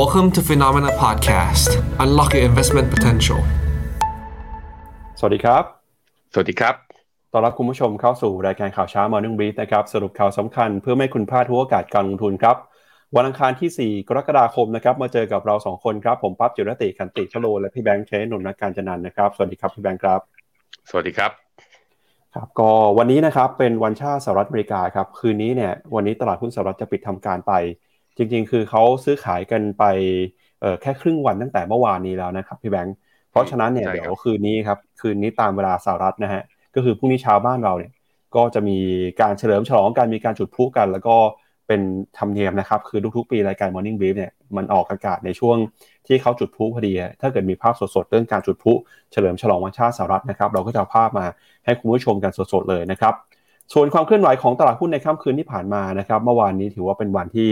Welcome to Phenomena Podcast Unlock your investment potential สวัสดีครับ สวัสดีครับ ต้อนรับคุณผู้ชมเข้าสู่รายการข่าวเช้า Morning Brief นะครับ สรุปข่าวสำคัญเพื่อไม่คุณพลาดทุกโอกาสการลงทุนครับ วันอังคารที่ 4 กรกฎาคมนะครับ มาเจอกับเรา2คนครับ ผมปั๊บจิรติขันติพโล และพี่แบงค์เชนนนท์การจันนันนะครับ สวัสดีครับพี่แบงค์ครับ สวัสดีครับครับก็วันนี้นะครับเป็นวันชาติสหรัฐอเมริกาครับคืนนี้เนี่ยวันนี้ตลาดหุ้นสหรัฐจะปิดทำการไป จริงๆ คือเขาซื้อขายกันไปเออแค่ครึ่งวันตั้งแต่เมื่อวานนี้แล้วนะครับพี่แบงค์เพราะฉะนั้นเนี่ยใช่ครับเดี๋ยวคืนนี้ครับคืนนี้ตามเวลาสหรัฐนะฮะก็คือพรุ่งนี้เช้าบ้านเราเนี่ยก็จะมีการเฉลิมฉลองกันมีการจุดพลุกัน แล้วก็เป็นธรรมเนียมนะครับ คือทุกๆ ปีรายการ Morning Brief เนี่ยมันออกอากาศในช่วงที่เขาจุดพลุพอดีอะถ้าเกิดมีภาพสดๆ เรื่องการจุดพลุเฉลิมฉลองวันชาติสหรัฐนะครับ เราก็จะเอาภาพมาให้คุณผู้ชมกันสดๆเลยนะครับ ส่วนความเคลื่อนไหวของตลาดหุ้นในค่ำคืนที่ผ่านมานะครับ เมื่อวานนี้ถือว่าเป็นวันที่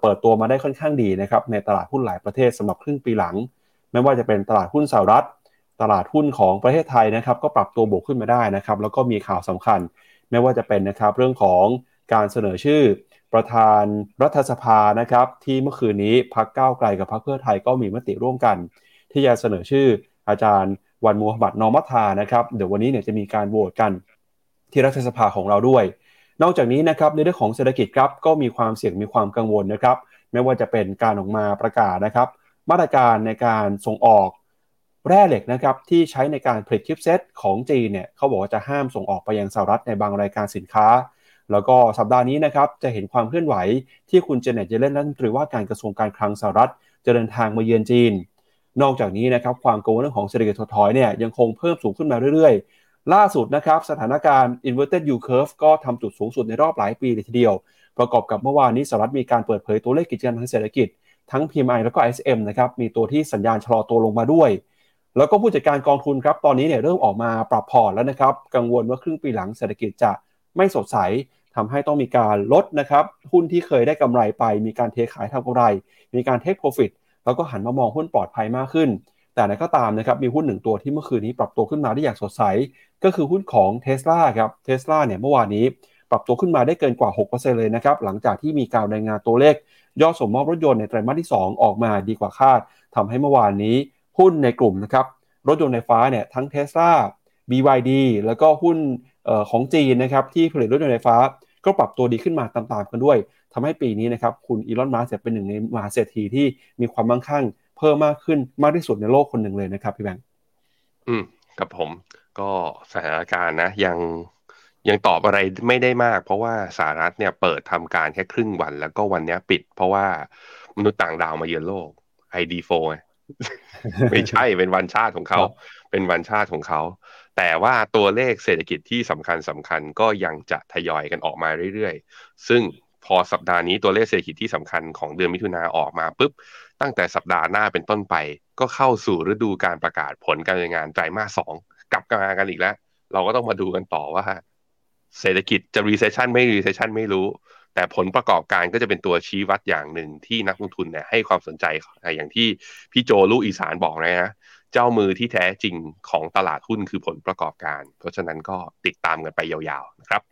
เปิดตัวมาได้ค่อนข้างดีนะครับในตลาดหุ้นหลายประเทศสำหรับครึ่งปีหลัง ไม่ว่าจะเป็นตลาดหุ้นสหรัฐ ตลาดหุ้นของประเทศไทยนะครับก็ปรับตัวบวกขึ้นมาได้นะครับแล้วก็มีข่าวสำคัญ ไม่ว่าจะเป็นนะครับเรื่องของการเสนอชื่อประธานรัฐสภานะครับที่เมื่อคืนนี้พักก้าวไกลกับพักเพื่อไทยก็มีมติร่วมกัน ที่จะเสนอชื่ออาจารย์วันมูฮัมหมัดนอมัตทานะครับเดี๋ยววันนี้เนี่ยจะมีการโหวตกันที่รัฐสภาของเราด้วย นอกจากนี้นะครับในเรื่องของเศรษฐกิจครับก็มีความเสี่ยงมีความกังวลนะครับ ไม่ว่าจะเป็นการออกมาประกาศนะครับ มาตรการในการส่งออกแร่เหล็กนะครับที่ใช้ในการผลิตชิปเซตของจีนเนี่ยเขาบอกว่าจะห้ามส่งออกไปยังสหรัฐในบางรายการสินค้า แล้วก็สัปดาห์นี้นะครับจะเห็นความเคลื่อนไหวที่คุณเจเน็ตเยเลนรัฐมนตรีว่าการกระทรวงการคลังสหรัฐจะเดินทางมาเยือนจีน นอกจากนี้นะครับความกังวลเรื่องของเศรษฐกิจถดถอยเนี่ยยังคงเพิ่มสูงขึ้นมาเรื่อยๆ ล่าสุดนะครับสถานการณ์ inverted yield curve ก็ทำจุดสูงสุดในรอบหลายปีเลยทีเดียว ประกอบกับเมื่อวานนี้สหรัฐมีการเปิดเผยตัวเลขกิจการทางเศรษฐกิจ ทั้ง PMI แล้วก็ ISM นะครับมีตัวที่สัญญาณชะลอตัวลงมาด้วย แล้วก็ผู้จัดการกองทุนครับตอนนี้เนี่ยเริ่มออกมาปรับพอร์ตแล้วนะครับกังวลว่าครึ่งปีหลังเศรษฐกิจจะไม่สดใสทำให้ต้องมีการลดนะครับหุ้นที่เคยได้กำไรไป มีการเทขายทำกำไร มีการเทคโปรฟิตแล้วก็หันมามองหุ้นปลอดภัยมากขึ้น แต่ไหนก็ตามนะครับมีหุ้นหนึ่งตัวที่เมื่อคืนนี้ปรับตัวขึ้นมาได้อย่างสดใส ก็คือหุ้นของ t ท s l a ครับเทสลาเนี่ยเมื่อวานนี้ปรับตัวขึ้นมาได้เกินกว่า 6%เลยนะครับหลังจากที่มีการรายงานตัวเลข ยอดส่งมอบรถยนต์ในไตรมาสที่ 2 ออกมาดีกว่าคาดทำให้เมื่อวานนี้หุ้นในกลุ่มนะครับรถยนต์ไฟฟ้าเนี่ยทั้ง Tesla BYD แล้วก็หุ้นออของจีนนะครับที่ผลิตรถยนต์ไฟฟ้า ก็ปรับตัวดีขึ้นมาตามๆกันด้วยทำให้ปีนี้นะครับคุณอีลอนมัสก์เป็นหนึ่งในมหาเศรษฐีที่มีความมั่งคั่ง เพิ่มมากขึ้นมากที่สุดในโลกคนหนึ่งเลยนะครับพี่แบงค์อืมกับผมก็สถานการณ์นะ ยังยังตอบอะไรไม่ได้มาก เพราะว่าสหรัฐเนี่ยเปิดทำการแค่ครึ่งวัน แล้วก็วันเนี้ยปิด เพราะว่ามนุษย์ต่างดาวมาเยือนโลก ID4 ไงไม่ใช่เป็นวันชาติของเขาครับเป็นวันชาติของเขา แต่ว่าตัวเลขเศรษฐกิจที่สำคัญสำคัญก็ยังจะทยอยกันออกมาเรื่อยๆ ซึ่งพอสัปดาห์นี้ตัวเลขเศรษฐกิจที่สำคัญของเดือนมิถุนาออกมาปุ๊บ ตั้งแต่สัปดาห์หน้าเป็นต้นไป ก็เข้าสู่ฤดูการประกาศผลการดำเนินงานไตรมาสสองกลับมากันอีกแล้ว เราก็ต้องมาดูกันต่อว่า เศรษฐกิจจะ recession ไม่ recession ไม่รู้ แต่ผลประกอบการก็จะเป็นตัวชี้วัดอย่างหนึ่งที่นักลงทุนเนี่ยให้ความสนใจอย่างที่พี่โจลูกอีสานบอกนะฮะเจ้ามือที่แท้จริงของตลาดหุ้นคือผลประกอบการ เพราะฉะนั้นก็ติดตามกันไปยาวๆนะครับ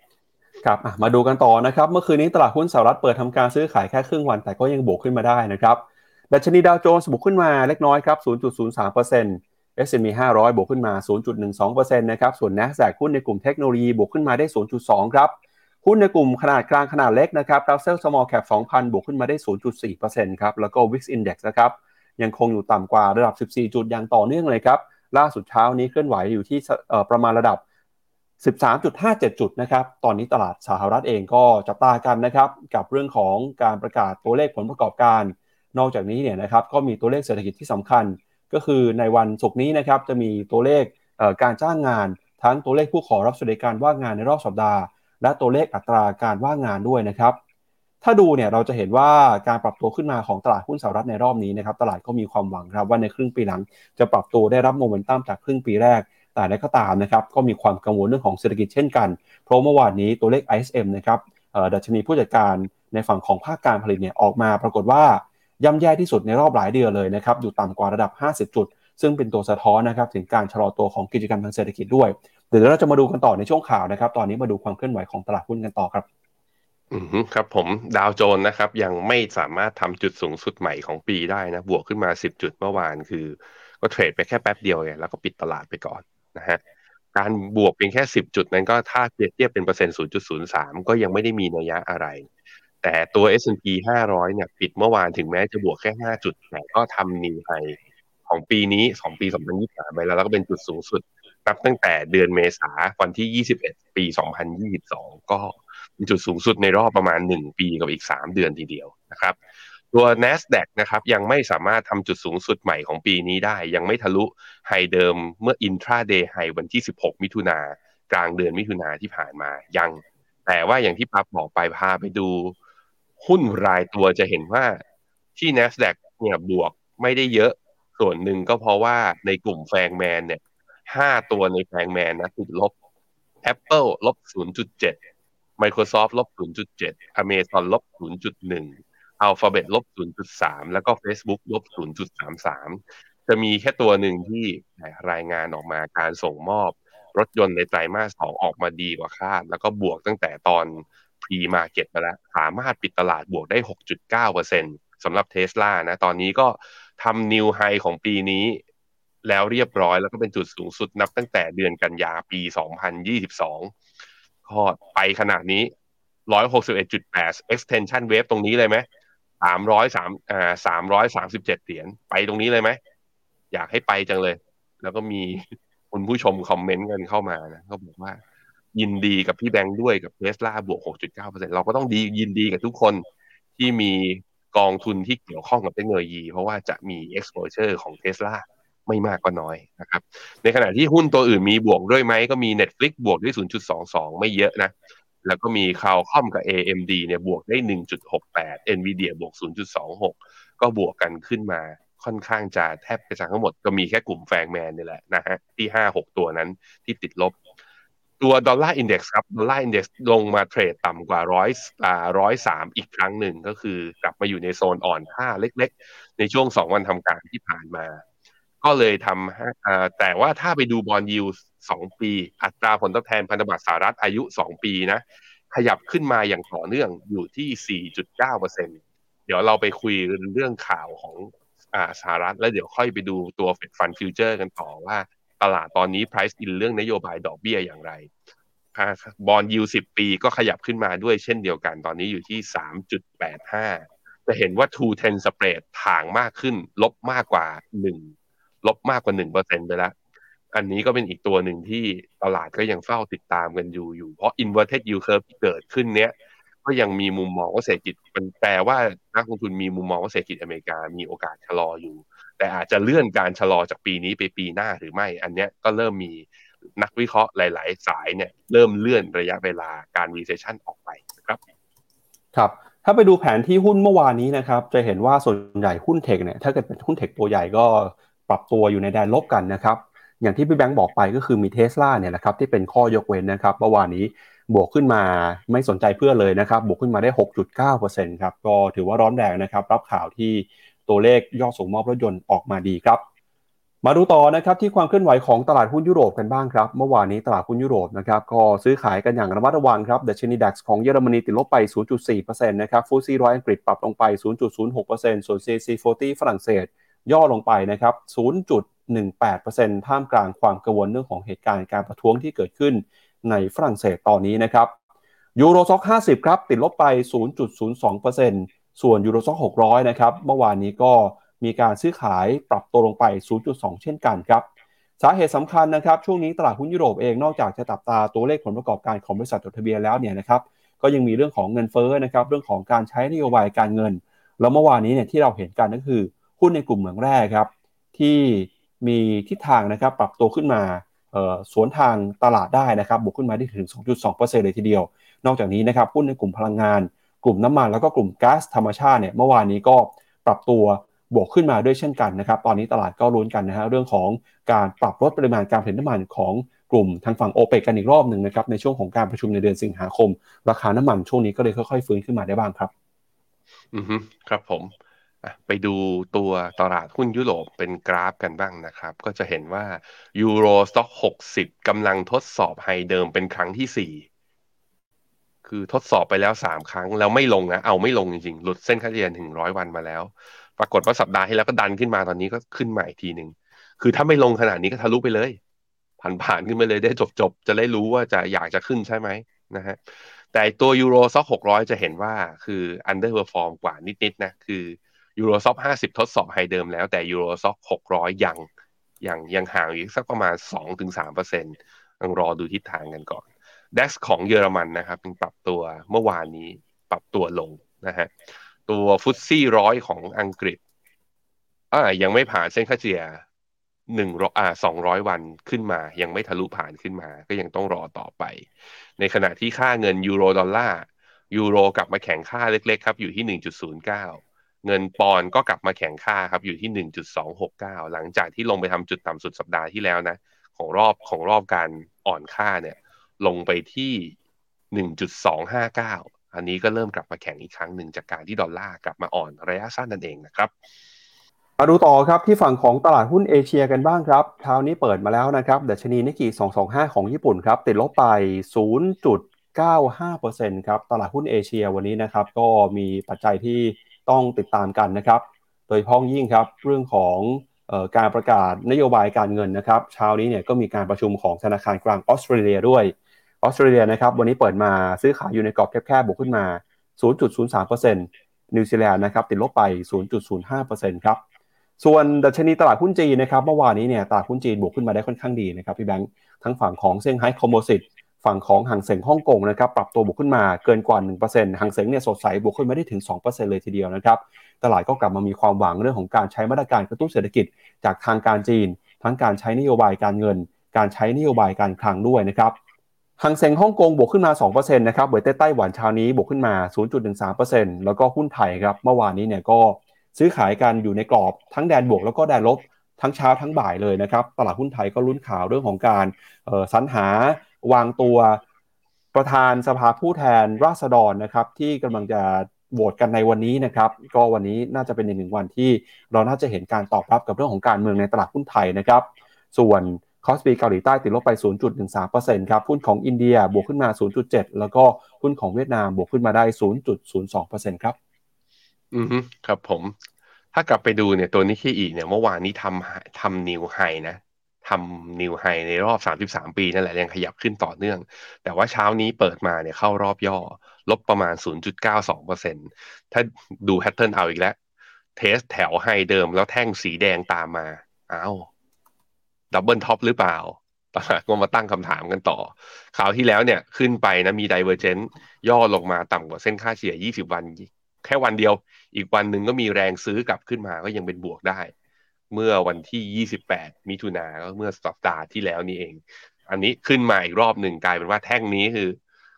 ครับมาดูกันต่อนะครับ เมื่อคืนนี้ตลาดหุ้นสหรัฐเปิดทำการซื้อขายแค่ครึ่งวันแต่ก็ยังบวกขึ้นมาได้นะครับ ดัชนีดาวโจนส์บวกขึ้นมาเล็กน้อยครับ 0.03% S&P 500 บวกขึ้นมา 0.12%นะครับ ส่วน NASDAQ หุ้นในกลุ่มเทคโนโลยีบวกขึ้นมาได้ 0.2 ครับ หุ้นในกลุ่มขนาดกลางขนาดเล็กนะครับ Russell Small Cap 2,000 บวกขึ้นมาได้ 0.4%ครับ แล้วก็ Wix Index นะครับ ยังคงอยู่ต่ำกว่าระดับ 14 จุดอย่างต่อเนื่องเลยครับ ล่าสุดเช้านี้เคลื่อนไหวอยู่ที่ประมาณระดับ 13.57 จุดนะครับ ตอนนี้ตลาดสหรัฐเองก็จับตากันนะครับ กับเรื่องของการประกาศตัวเลขผลประกอบการ นอกจากนี้เนี่ยนะครับก็มีตัวเลขเศรษฐกิจที่สำคัญ ก็คือในวันศุกร์นี้นะครับจะมีตัวเลขเการจ้างงาน ทั้งตัวเลขผู้ขอรับสวัสดิการว่างงานในรอบสัปดาห์ และตัวเลขอัตราการว่างงานด้วยนะครับ ถ้าดูเนี่ยเราจะเห็นว่าการปรับตัวขึ้นมาของตลาดหุ้นสหรัฐในรอบนี้นะครับตลาดก็มีความหวังครับว่าในครึ่งปีหลัง จะปรับตัวได้รับโมเมนตัมจากครึ่งปีแรกแต่ใดก็ตามนะครับก็มีความกังวลเรื่องของเศรษฐกิจเช่นกัน เพราะเมื่อวานนี้ตัวเลข ISM นะครับดัชนีผู้จัดการในฝั่งของภาคการผลิตเนี่ยออกมาปรากฏว่า ย่ำแย่ที่สุดในรอบหลายเดือนเลยนะครับอยู่ต่ำกว่าระดับ 50 จุด ซึ่งเป็นตัวสะท้อนนะครับถึงการชะลอตัวของกิจกรรมทางเศรษฐกิจด้วย เดี๋ยวเราจะมาดูกันต่อในช่วงข่าวนะครับ ตอนนี้มาดูความเคลื่อนไหวของตลาดหุ้นกันต่อครับอืมครับผมดาวโจนส์นะครับยังไม่สามารถทำจุดสูงสุดใหม่ของปีได้นะ บวกขึ้นมาสิบจุดเมื่อวานคือ ก็เทรดไปแค่แป๊บเดียวไงแล้วก็ปิดตลาดไปก่อนนะฮะการบวกเพียงแค่สิบจุดนั้นก็ถ้าเปรียบเทียบเป็นเปอร์เซ็นต์ศูนย์จุดศูนย์สามก็ยังไม่ได้มีนัยยะอะไร แต่ตัว S&P 500 เนี่ย ปิดเมื่อวานถึงแม้จะบวกแค่ห้าจุดแต่ก็ทำนิวไฮของปีนี้ของปี 2023 ไปแล้ว แล้วก็เป็นจุดสูงสุด นับตั้งแต่เดือนเมษาวันที่ 21 ปี 2022 ก็เป็นจุดสูงสุดในรอบประมาณ 1 ปีกับอีก 3 เดือนทีเดียวนะครับ ตัว NASDAQ นะครับ ยังไม่สามารถทำจุดสูงสุดใหม่ของปีนี้ได้ ยังไม่ทะลุไฮเดิมเมื่อ intraday ไฮวันที่ 16 มิถุนากลางเดือนมิถุนาที่ผ่านมายังแต่ว่าอย่างที่ปั๊บบอกไปพาไปดู หุ้นรายตัวจะเห็นว่าที่ NASDAQ เนี่ยบวกไม่ได้เยอะ ส่วนหนึ่งก็เพราะว่าในกลุ่มแฟงแมนเนี่ยห้าตัวในแฟงแมนนะติดลบ Apple ลบ 0.7 Microsoft ลบ 0.7 Amazon ลบ 0.1 Alphabet ลบ 0.3 แล้วก็ Facebook ลบ 0.33 จะมีแค่ตัวหนึ่งที่รายงานออกมาการส่งมอบ รถยนต์ในไตรมาสสองออกมาดีกว่าคาด แล้วก็บวกตั้งแต่ตอน pre market มาแล้ว สามารถปิดตลาดบวกได้ 6.9%สำหรับเทสลานะ ตอนนี้ก็ทำนิวไฮของปีนี้ แล้วเรียบร้อยแล้วก็เป็นจุดสูงสุดนับตั้งแต่เดือนกันยาปี 2022ก็ไปขนาดนี้ 161.8 extension wave ตรงนี้เลยไหม303อ่า337เหรียญไปตรงนี้เลยไหม อยากให้ไปจังเลย แล้วก็มีคุณผู้ชมคอมเมนต์กันเข้ามานะก็บอกว่า ยินดีกับพี่แบงค์ด้วยกับเทสลาบวก 6.9%เราก็ต้องดียินดีกับทุกคนที่มีกองทุนที่เกี่ยวข้องกับเทคโนโลยี เพราะว่าจะมี exposure ของเทสลาไม่มากก็น้อยนะครับ ในขณะที่หุ้นตัวอื่นมีบวกด้วยไหมก็มี Netflix บวกด้วย 0.22 ไม่เยอะนะ แล้วก็มีคาวคอมกับ AMD เนี่ยบวกได้ 1.68 Nvidia บวก 0.26 ก็บวกกันขึ้นมาค่อนข้างจะแทบจะทั้งหมดก็มีแค่กลุ่มแฟงแมนนี่แหละนะฮะที่ 5-6 ตัวนั้นที่ติดลบ ตัว Dollar Index ครับ Dollar Index ลงมา trade ต่ำกว่าร้อยอ่าร้อยสามอีกครั้งหนึ่งก็คือกลับมาอยู่ในโซนอ่อนค่าเล็กๆ ในช่วงสองวันทำการที่ผ่านมา ก็เลยทำให้แต่ว่าถ้าไปดู bond yield สองปี อัตราผลตอบแทนพันธบัตรสหรัฐอายุสองปีนะ ขยับขึ้นมาอย่างต่อเนื่องอยู่ที่4.9เปอร์เซ็นต์เดี๋ยวเราไปคุยเรื่องข่าวของอ่าสหรัฐ แล้วเดี๋ยวค่อยไปดูตัว Fed Fund Futures กันต่อว่า ตลาดตอนนี้ price in เรื่องนโยบายดอกเบี้ยอย่างไร bond yield สิบปีก็ขยับขึ้นมาด้วยเช่นเดียวกันตอนนี้อยู่ที่3.85จะเห็นว่า two ten spread ถ่างมากขึ้น ลบมากกว่า1ลบมากกว่า1เปอร์เซ็นไปแล้ว อันนี้ก็เป็นอีกตัวหนึ่งที่ตลาดก็ยังเฝ้าติดตามกันอยู่อยู่ เพราะ inverted yield curve ที่เกิดขึ้นเนี้ย ก็ยังมีมุมมองว่าเศรษฐกิจมันแปลว่านักลงทุนมีมุมมองว่าเศรษฐกิจอเมริกามีโอกาสชะลออยู่ แต่อาจจะเลื่อนการชะลอจากปีนี้ไปปีหน้าหรือไม่ อันเนี้ยก็เริ่มมีนักวิเคราะห์หลาย ๆ สายเนี่ยเริ่มเลื่อนระยะเวลาการ recession ออกไปครับครับถ้าไปดูแผนที่หุ้นเมื่อวานนี้นะครับจะเห็นว่าส่วนใหญ่หุ้นเทคเนี่ยถ้าเกิดเป็นหุ้นเทคตัวใหญ่ก็ปรับตัวอยู่ในแดนลบกันนะครับอย่างที่พี่แบงค์บอกไปก็คือมีเทสลาเนี่ยนะครับที่เป็นข้อยกเว้นนะครับเมื่อวานนี้ บวกขึ้นมาไม่สนใจเพื่อเลยนะครับ บวกขึ้นมาได้ 6.9%ครับ ก็ถือว่าร้อนแรงนะครับ รับข่าวที่ตัวเลขยอดส่งมอบรถยนต์ออกมาดีครับ มาดูต่อนะครับที่ความเคลื่อนไหวของตลาดหุ้นยุโรปกันบ้างครับ เมื่อวานนี้ตลาดหุ้นยุโรปนะครับก็ซื้อขายกันอย่างระมัดระวังครับดัชนีดัคของเยอรมนีติดลบไป 0.4%นะครับฟูซี่ร้อยอังกฤษปรับลงไป 0.06%ส่วน CAC 40ฝรั่งเศส ย่อลงไปนะครับ 0.18%ท่ามกลางความกังวลเรื่องของเหตุการณ์การประท้วงที่เกิดขึ้น ในฝรั่งเศสตอนนี้นะครับ ยูโรซ็อก50 ครับ ติดลบไป 0.02%ส่วนยูโรซ็อก600 นะครับ เมื่อวานนี้ก็มีการซื้อขายปรับตัวลงไป 0.2 เช่นกันครับ สาเหตุสำคัญนะครับ ช่วงนี้ตลาดหุ้นยุโรปเองนอกจากจะตับตาตัวเลขผลประกอบการของบริษัทจดทะเบียนแล้วเนี่ยนะครับก็ยังมีเรื่องของเงินเฟ้อนะครับเรื่องของการใช้นโยบายการเงิน แล้วเมื่อวานนี้เนี่ยที่เราเห็นกันก็คือหุ้นในกลุ่มเหมืองแร่ครับที่มีทิศทางนะครับปรับตัวขึ้นมา สวนทางตลาดได้นะครับบวกขึ้นมาได้ถึง 2.2%เลยทีเดียว นอกจากนี้นะครับหุ้นในกลุ่มพลังงาน กลุ่มน้ำมันแล้วก็กลุ่มก๊าซธรรมชาติเนี่ยเมื่อวานนี้ก็ปรับตัวบวกขึ้นมาด้วยเช่นกันนะครับตอนนี้ตลาดก็รุ้นกันนะฮะเรื่องของการปรับลดปริมาณการผลิตน้ำมันของกลุ่มทางฝั่งโอเปกกันอีกรอบหนึ่งนะครับในช่วงของการประชุมในเดือนสิงหาคม ราคาน้ำมันช่วงนี้ก็เลยค่อยๆฟื้นขึ้นมาได้บ้างครับ อือฮึครับผม ไปดูตัวตลาดหุ้นยุโรปเป็นกราฟกันบ้างนะครับ ก็จะเห็นว่ายูโรสต็อกหกสิบกำลังทดสอบไฮเดิมเป็นครั้งที่สี่คือทดสอบไปแล้วสามครั้ง แล้วไม่ลงนะ เอาไม่ลงจริงๆ หลุดเส้นค่าเฉลี่ยถึงร้อยวันมาแล้ว ปรากฏว่าสัปดาห์ที่แล้วก็ดันขึ้นมาตอนนี้ก็ขึ้นใหม่ทีหนึ่งคือถ้าไม่ลงขนาดนี้ก็ทะลุไปเลย ผ่านผ่านขึ้นไปเลยได้จบจบจะได้รู้ว่าจะอยากจะขึ้นใช่ไหมนะฮะแต่ตัว Euro Stoxx หกร้อยจะเห็นว่าคือ underperform กว่านิดๆนะคือ Euro Stoxx ห้าสิบทดสอบ high เดิมแล้วแต่ Euro Stoxx หกร้อยยังยังยังห่างอีกสักประมาณสองถึงสามเปอร์เซ็นต์ต้องรอดูทิศทางกันก่อน DAX ของเยอรมันนะครับปรับตัวเมื่อวานนี้ปรับตัวลงนะฮะตัว FTSE ร้อยของอังกฤษอ่ายังไม่ผ่านเส้นค่าเฉลี่ยหนึ่งร้อ่าสองร้อยวันขึ้นมา ยังไม่ทะลุผ่านขึ้นมา ก็ยังต้องรอต่อไป ในขณะที่ค่าเงินยูโรดอลลาร์ยูโรกลับมาแข่งค่าเล็กๆครับ อยู่ที่หนึ่งจุดศูนย์เก้า เงินปอนก็กลับมาแข่งค่าครับอยู่ที่หนึ่งจุดสองหกเก้าหลังจากที่ลงไปทำจุดต่ำสุดสัปดาห์ที่แล้วนะ ของรอบของรอบการอ่อนค่าเนี่ย ลงไปที่หนึ่งจุดสองห้าเก้าอันนี้ก็เริ่มกลับมาแข่งอีกครั้งหนึ่งจากการที่ดอลลาร์กลับมาอ่อนระยะสั้นนั่นเองนะครับมาดูต่อครับที่ฝั่งของตลาดหุ้นเอเชียกันบ้างครับเช้านี้เปิดมาแล้วนะครับดัชนีนิกกี225 ของญี่ปุ่นครับติดลบไป 0.95%ครับตลาดหุ้นเอเชียวันนี้นะครับก็มีปัจจัยที่ ต้องติดตามกันนะครับ โดยพ้องยิ่งครับเรื่องของออการประกาศนโยบายการเงินนะครับเช้านี้เนี่ยก็มีการประชุมของธนาคารกลางออสเตรเลียด้วยออสเตรเลียนะครับวันนี้เปิดมาซื้อขายอยู่ในกรอบแคบๆบวกขึ้นมา 0.03%นิวซีแลนด์นะครับติดลบไป 0.05%ครับส่วนดัชนีตลาดหุ้นจีนนะครับเมื่อวานนี้เนี่ยตลาดหุ้นจีนบวกขึ้นมาได้ค่อนข้างดีนะครับพี่แบงค์ทั้งฝั่งของเซี่ยงไฮ้คอมโพสิต ฝั่งของห่างเสงฮ่องกงนะครับปรับตัวบวกขึ้นมาเกินกว่า 1%ห่างเสงเนี่ยสดใสบวกขึ้นมาได้ถึง 2%เลยทีเดียวนะครับตลาดก็กลับมามีความหวังเรื่องของการใช้มาตรการกระตุ้นเศรษฐกิจ จากทางการจีน ทั้งการใช้นโยบายการเงิน การใช้นโยบายการคลังด้วยนะครับห่างเสงฮ่องกงบวกขึ้นมา 2%นะครับเวยเต้ไต้หวันเช้านี้บวกขึ้นมา 0.13%แล้วก็หุ้นไทยครับ เมื่อวานนี้เนี่ยก็ซื้อขายกันอยู่ในกรอบทั้งแดนบวกแล้วก็แดนลบทั้งเช้าทั้งบ่ายเลยนะครับ ตลาดหุ้นไทยก็ลุ้นข่าวเรื่องของการสรรหา วางตัวประธานสภาผู้แทนราษฎรนะครับ ที่กำลังจะโหวตกันในวันนี้นะครับ ก็วันนี้น่าจะเป็นอีกหนึ่งวันที่เราน่าจะเห็นการตอบรับกับเรื่องของการเมืองในตลาดหุ้นไทยนะครับ ส่วน KOSPI เกาหลีใต้ติดลบไป 0.13%ครับ หุ้นของอินเดียบวกขึ้นมา 0.7 แล้วก็หุ้นของเวียดนามบวกขึ้นมาได้ 0.02%ครับ อืมครับผม ถ้ากลับไปดูเนี่ยตัวนิเคอีเนี่ยเมื่อวานนี้ทำทำ new high นะ ทำ new high ในรอบ 33 ปีนั่นแหละยังขยับขึ้นต่อเนื่อง แต่ว่าเช้านี้เปิดมาเนี่ยเข้ารอบย่อ ลบประมาณ 0.92%ถ้าดู pattern เอาอีกแล้ว test แถว high เดิมแล้วแท่งสีแดงตามมาอ้าว double top หรือเปล่าตลาดก็มาตั้งคำถามกันต่อคราวที่แล้วเนี่ยขึ้นไปนะมี divergence ย่อลงมาต่ำกว่าเส้นค่าเฉลี่ย 20 วัน แค่วันเดียว อีกวันหนึ่งก็มีแรงซื้อกลับขึ้นมาก็ยังเป็นบวกได้ เมื่อวันที่ 28 มิถุนาก็เมื่อสัปดาห์ที่แล้วนี่เอง อันนี้ขึ้นมาอีกรอบหนึ่งกลายเป็นว่าแท่งนี้คือ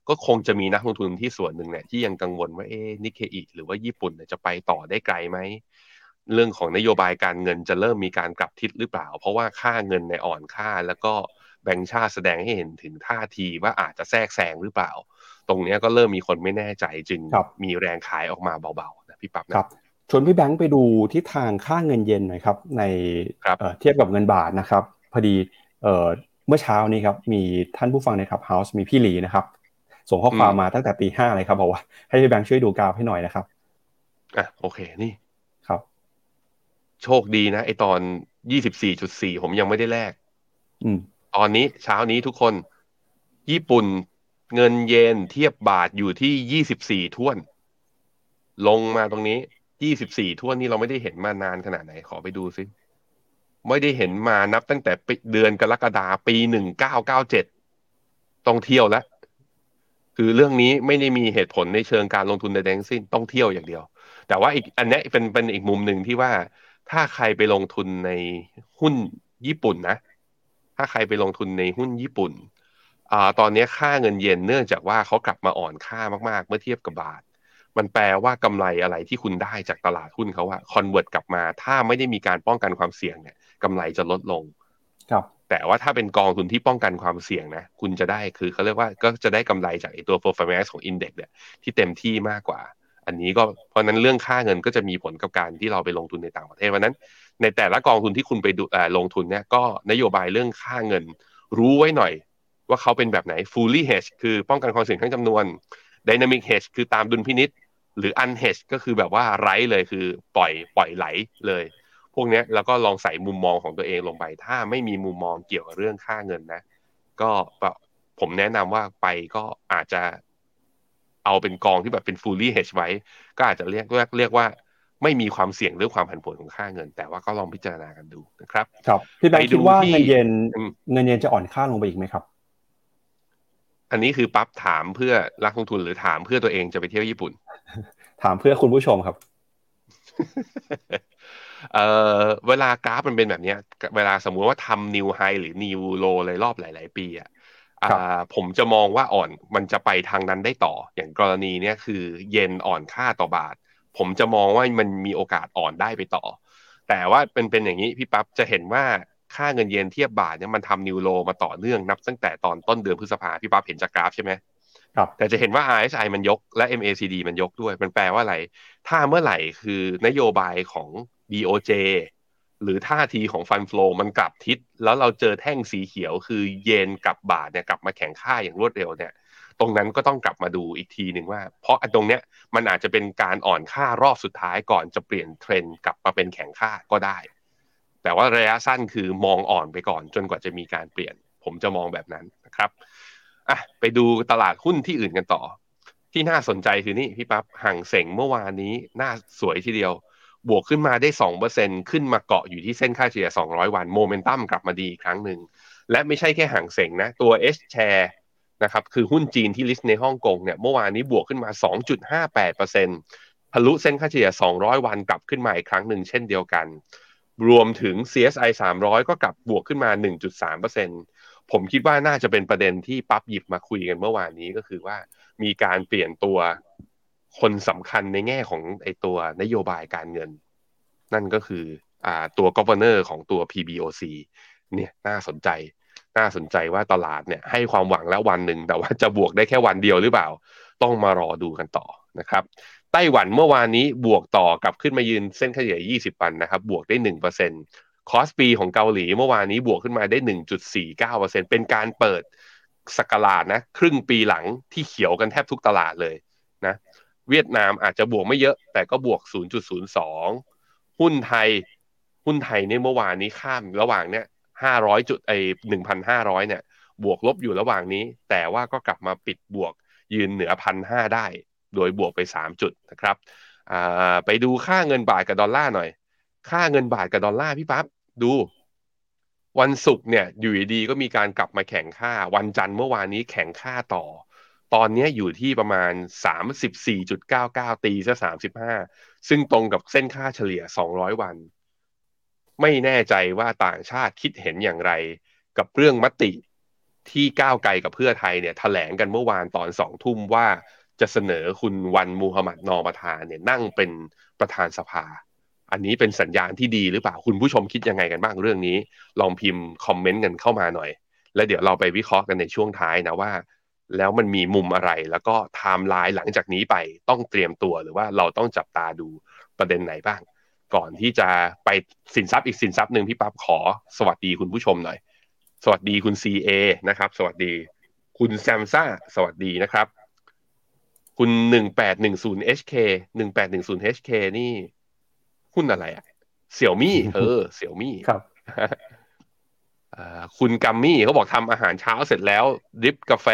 ก็คงจะมีนักลงทุนที่ส่วนหนึ่งเนี่ยที่ยังกังวลว่าเอ๊นิเคอิหรือว่าญี่ปุ่นจะไปต่อได้ไกลไหมเรื่องของนโยบายการเงินจะเริ่มมีการกลับทิศหรือเปล่า เพราะว่าค่าเงินในอ่อนค่า แล้วก็แบงก์ชาติแสดงให้เห็นถึงท่าทีว่าอาจจะแทรกแซงหรือเปล่า ตรงนี้ก็เริ่มมีคนไม่แน่ใจจึงมีแรงขายออกมาเบาๆนะพี่ปั๊บครับ ชวนพี่แบงค์ไปดูทิศทางค่าเงินเยนหน่อยครับ ในเทียบกับเงินบาทนะครับ พอดีเมื่อเช้านี้ครับ มีท่านผู้ฟังในครับเฮาส์มีพี่หลีนะครับ ส่งข้อความมาตั้งแต่ตีห้าเลยครับบอกว่าให้พี่แบงค์ช่วยดูกราฟให้หน่อยนะครับอะโอเคนี่โชคดีนะไอตอนยี่สิบสี่จุดสี่ผมยังไม่ได้แลกตอนนี้เช้านี้ทุกคน ญี่ปุ่นเงินเยนเทียบ บาทอยู่ที่ยี่สิบสี่ท่วน ลงมาตรงนี้ ยี่สิบสี่ท่วนนี่เราไม่ได้เห็นมานานขนาดไหนขอไปดูซิไม่ได้เห็นมานับตั้งแต่เดือนกรกฎาปีหนึ่งเก้าเก้าเจ็ดต้องเที่ยวแล้วคือเรื่องนี้ไม่ได้มีเหตุผลในเชิงการลงทุนในแดงสิ้นต้องเที่ยวอย่างเดียว แต่ว่าอีกอันนี้เป็นเป็นอีกมุมหนึ่งที่ว่าถ้าใครไปลงทุนในหุ้นญี่ปุ่นนะ ถ้าใครไปลงทุนในหุ้นญี่ปุ่นอ่าตอนนี้ค่าเงินเยนเนื่องจากว่าเขากลับมาอ่อนค่ามากๆ เมื่อเทียบกับบาท มันแปลว่ากำไรอะไรที่คุณได้จากตลาดหุ้นเขาอะคอนเวิร์ตกลับมา ถ้าไม่ได้มีการป้องกันความเสี่ยงเนี่ยกำไรจะลดลง ครับ แต่ว่าถ้าเป็นกองทุนที่ป้องกันความเสี่ยงนะ คุณจะได้คือเขาเรียกว่าก็จะได้กำไรจากไอตัว performance ของ index เนี่ยที่เต็มที่มากกว่า อันนี้ก็เพราะนั้นเรื่องค่าเงินก็จะมีผลกับการที่เราไปลงทุนในต่างประเทศวันนั้น ในแต่ละกองทุนที่คุณไปดูลงทุนเนี่ยก็นโยบายเรื่องค่าเงิน รู้ไว้หน่อย ว่าเขาเป็นแบบไหน fully hedge คือป้องกันความเสี่ยงทั้งจำนวน Dynamic Hedge คือตามดุลพินิษ หรือ Unhedge ก็คือแบบว่าไร้เลยคือปล่อยปล่อยไหลเลย พวกนี้แล้วก็ลองใส่มุมมองของตัวเองลงไป ถ้าไม่มีมุมมองเกี่ยวกับเรื่องค่าเงินนะ ก็ผมแนะนำว่าไปก็อาจจะเอาเป็นกองที่แบบเป็น fully hedge ไว้ ก็อาจจะเรียกเรียกเรียกว่าไม่มีความเสี่ยงเรื่องความผันผวนของค่าเงิน แต่ว่าก็ลองพิจารณากันดูนะครับ ครับพี่แบงค์คิดว่าเงินเยนเงินเยนจะอ่อนค่าลงไปอีกไหมครับ อันนี้คือปั๊บถามเพื่อรักลงทุนหรือถามเพื่อตัวเองจะไปเที่ยวญี่ปุ่น ถามเพื่อคุณผู้ชมครับเอ่อเวลากราฟมันเป็นแบบนี้เวลาสมมุติว่าทำนิวไฮหรือนิวโลเลยรอบหลาย ๆ ปีอะผมจะมองว่าอ่อนมันจะไปทางนั้นได้ต่อ อย่างกรณีเนี้ยคือเยนอ่อนค่าต่อบาท ผมจะมองว่ามันมีโอกาสอ่อนได้ไปต่อ แต่ว่าเป็นเป็นอย่างนี้พี่ปั๊บจะเห็นว่า ค่าเงินเยนเทียบบาทเนี่ยมันทำนิวโลมาต่อเนื่องนับตั้งแต่ตอนต้นเดือนพฤษภาพี่ปั๊บเห็นจากกราฟใช่ไหมครับแต่จะเห็นว่า RSI มันยกและ MACD มันยกด้วย มันแปลว่าอะไร ถ้าเมื่อไหร่คือนโยบายของ BOJ หรือท่าทีของฟันฟลอมันกลับทิศ แล้วเราเจอแท่งสีเขียวคือเยนกับบาทเนี่ยกลับมาแข่งค่าอย่างรวดเร็วเนี่ย ตรงนั้นก็ต้องกลับมาดูอีกทีหนึ่งว่า เพราะตรงเนี้ยมันอาจจะเป็นการอ่อนค่ารอบสุดท้ายก่อนจะเปลี่ยนเทรนด์กลับมาเป็นแข่งค่าก็ได้ แต่ว่าระยะสั้นคือมองอ่อนไปก่อน จนกว่าจะมีการเปลี่ยน ผมจะมองแบบนั้นนะครับอะไปดูตลาดหุ้นที่อื่นกันต่อ ที่น่าสนใจคือนี่พี่ปับ๊บห่างเสงเมื่อวานนี้น่าสวยทีเดียว บวกขึ้นมาได้สองเปอร์เซ็นขึ้นมาเกาะอยู่ที่เส้นค่าเฉลี่ยสองร้อยวันโมเมนตัมกลับมาดีอีกครั้งหนึ่งและไม่ใช่แค่ห่างเสงนะ ตัว H share นะครับคือหุ้นจีนที่ลิสต์ในฮ่องกงเนี่ยเมื่อวานนี้บวกขึ้นมา 2.58%ทะลุเส้นค่าเฉลี่ย 200 วันกลับขึ้นมาอีกครั้งหนึ่งเช่นเดียวกัน รวมถึง CSI 300 ก็กลับบวกขึ้นมา 1.3%ผมคิดว่าน่าจะเป็นประเด็นที่ปั๊บหยิบมาคุยกันเมื่อวานนี้ก็คือว่ามีการเปลี่ยนตัวคนสำคัญในแง่ของไอตัวนโยบายการเงิน นั่นก็คืออ่าตัว governor ของตัว PBOC เนี่ยน่าสนใจ น่าสนใจว่าตลาดเนี่ยให้ความหวังแล้ววันหนึ่งแต่ว่าจะบวกได้แค่วันเดียวหรือเปล่า ต้องมารอดูกันต่อนะครับ ไต้หวันเมื่อวานนี้บวกต่อกลับขึ้นมายืนเส้นเฉลี่ย 20 วันนะครับ บวกได้ 1%คอสปีของเกาหลีเมื่อวานนี้บวกขึ้นมาได้ 1.49%เป็นการเปิดสกลาดนะ ครึ่งปีหลังที่เขียวกันแทบทุกตลาดเลยนะ เวียดนามอาจจะบวกไม่เยอะ แต่ก็บวก 0.02 หุ้นไทย หุ้นไทยเนี่ยเมื่อวานนี้ข้ามระหว่างเนี้ย500จุดไอ1,500 เนี่ย บวกลบอยู่ระหว่างนี้ แต่ว่าก็กลับมาปิดบวกยืนเหนือพันห้าได้ โดยบวกไป 3 จุดนะครับไปดูค่าเงินบาทกับดอลลาร์หน่อย ค่าเงินบาทกับดอลลาร์พี่ปั๊บดูวันศุกร์เนี่ยอยู่ดีก็มีการกลับมาแข่งค่า วันจันทร์เมื่อวานนี้แข่งค่าต่อ ตอนนี้อยู่ที่ประมาณ 34.99 ตีซะ35 ซึ่งตรงกับเส้นค่าเฉลี่ย 200 วัน ไม่แน่ใจว่าต่างชาติคิดเห็นอย่างไร กับเรื่องมติที่ก้าวไกลกับเพื่อไทยเนี่ยถแถลงกันเมื่อวานตอนสองทุ่มว่า จะเสนอคุณวันมูฮัมหมัดนอประธานเนี่ยนั่งเป็นประธานสภา อันนี้เป็นสัญญาณที่ดีหรือเปล่าคุณผู้ชมคิดยังไงกันบ้างเรื่องนี้ ลองพิมพ์ comment กันเข้ามาหน่อย แล้วเดี๋ยวเราไปวิเคราะห์กันในช่วงท้ายนะว่า แล้วมันมีมุมอะไรแล้วก็ไทม์ไลน์หลังจากนี้ไปต้องเตรียมตัวหรือว่าเราต้องจับตาดูประเด็นไหนบ้าง ก่อนที่จะไปสินทรัพย์อีกสินทรัพย์หนึ่งพี่ปั๊บขอสวัสดีคุณผู้ชมหน่อย สวัสดีคุณ CA นะครับ สวัสดี คุณแซมซ่าสวัสดีนะครับ คุณหนึ่งแปดหนึ่งศูนย์ HK หนึ่งแปดหนึ่งศูนย์ HK นี่หุ้นอะไรอะเสี่ยวมี่เออเสี่ยวมี่ครับคุณกัมมี่เขาบอกทำอาหารเช้าเสร็จแล้วดิฟกาแฟ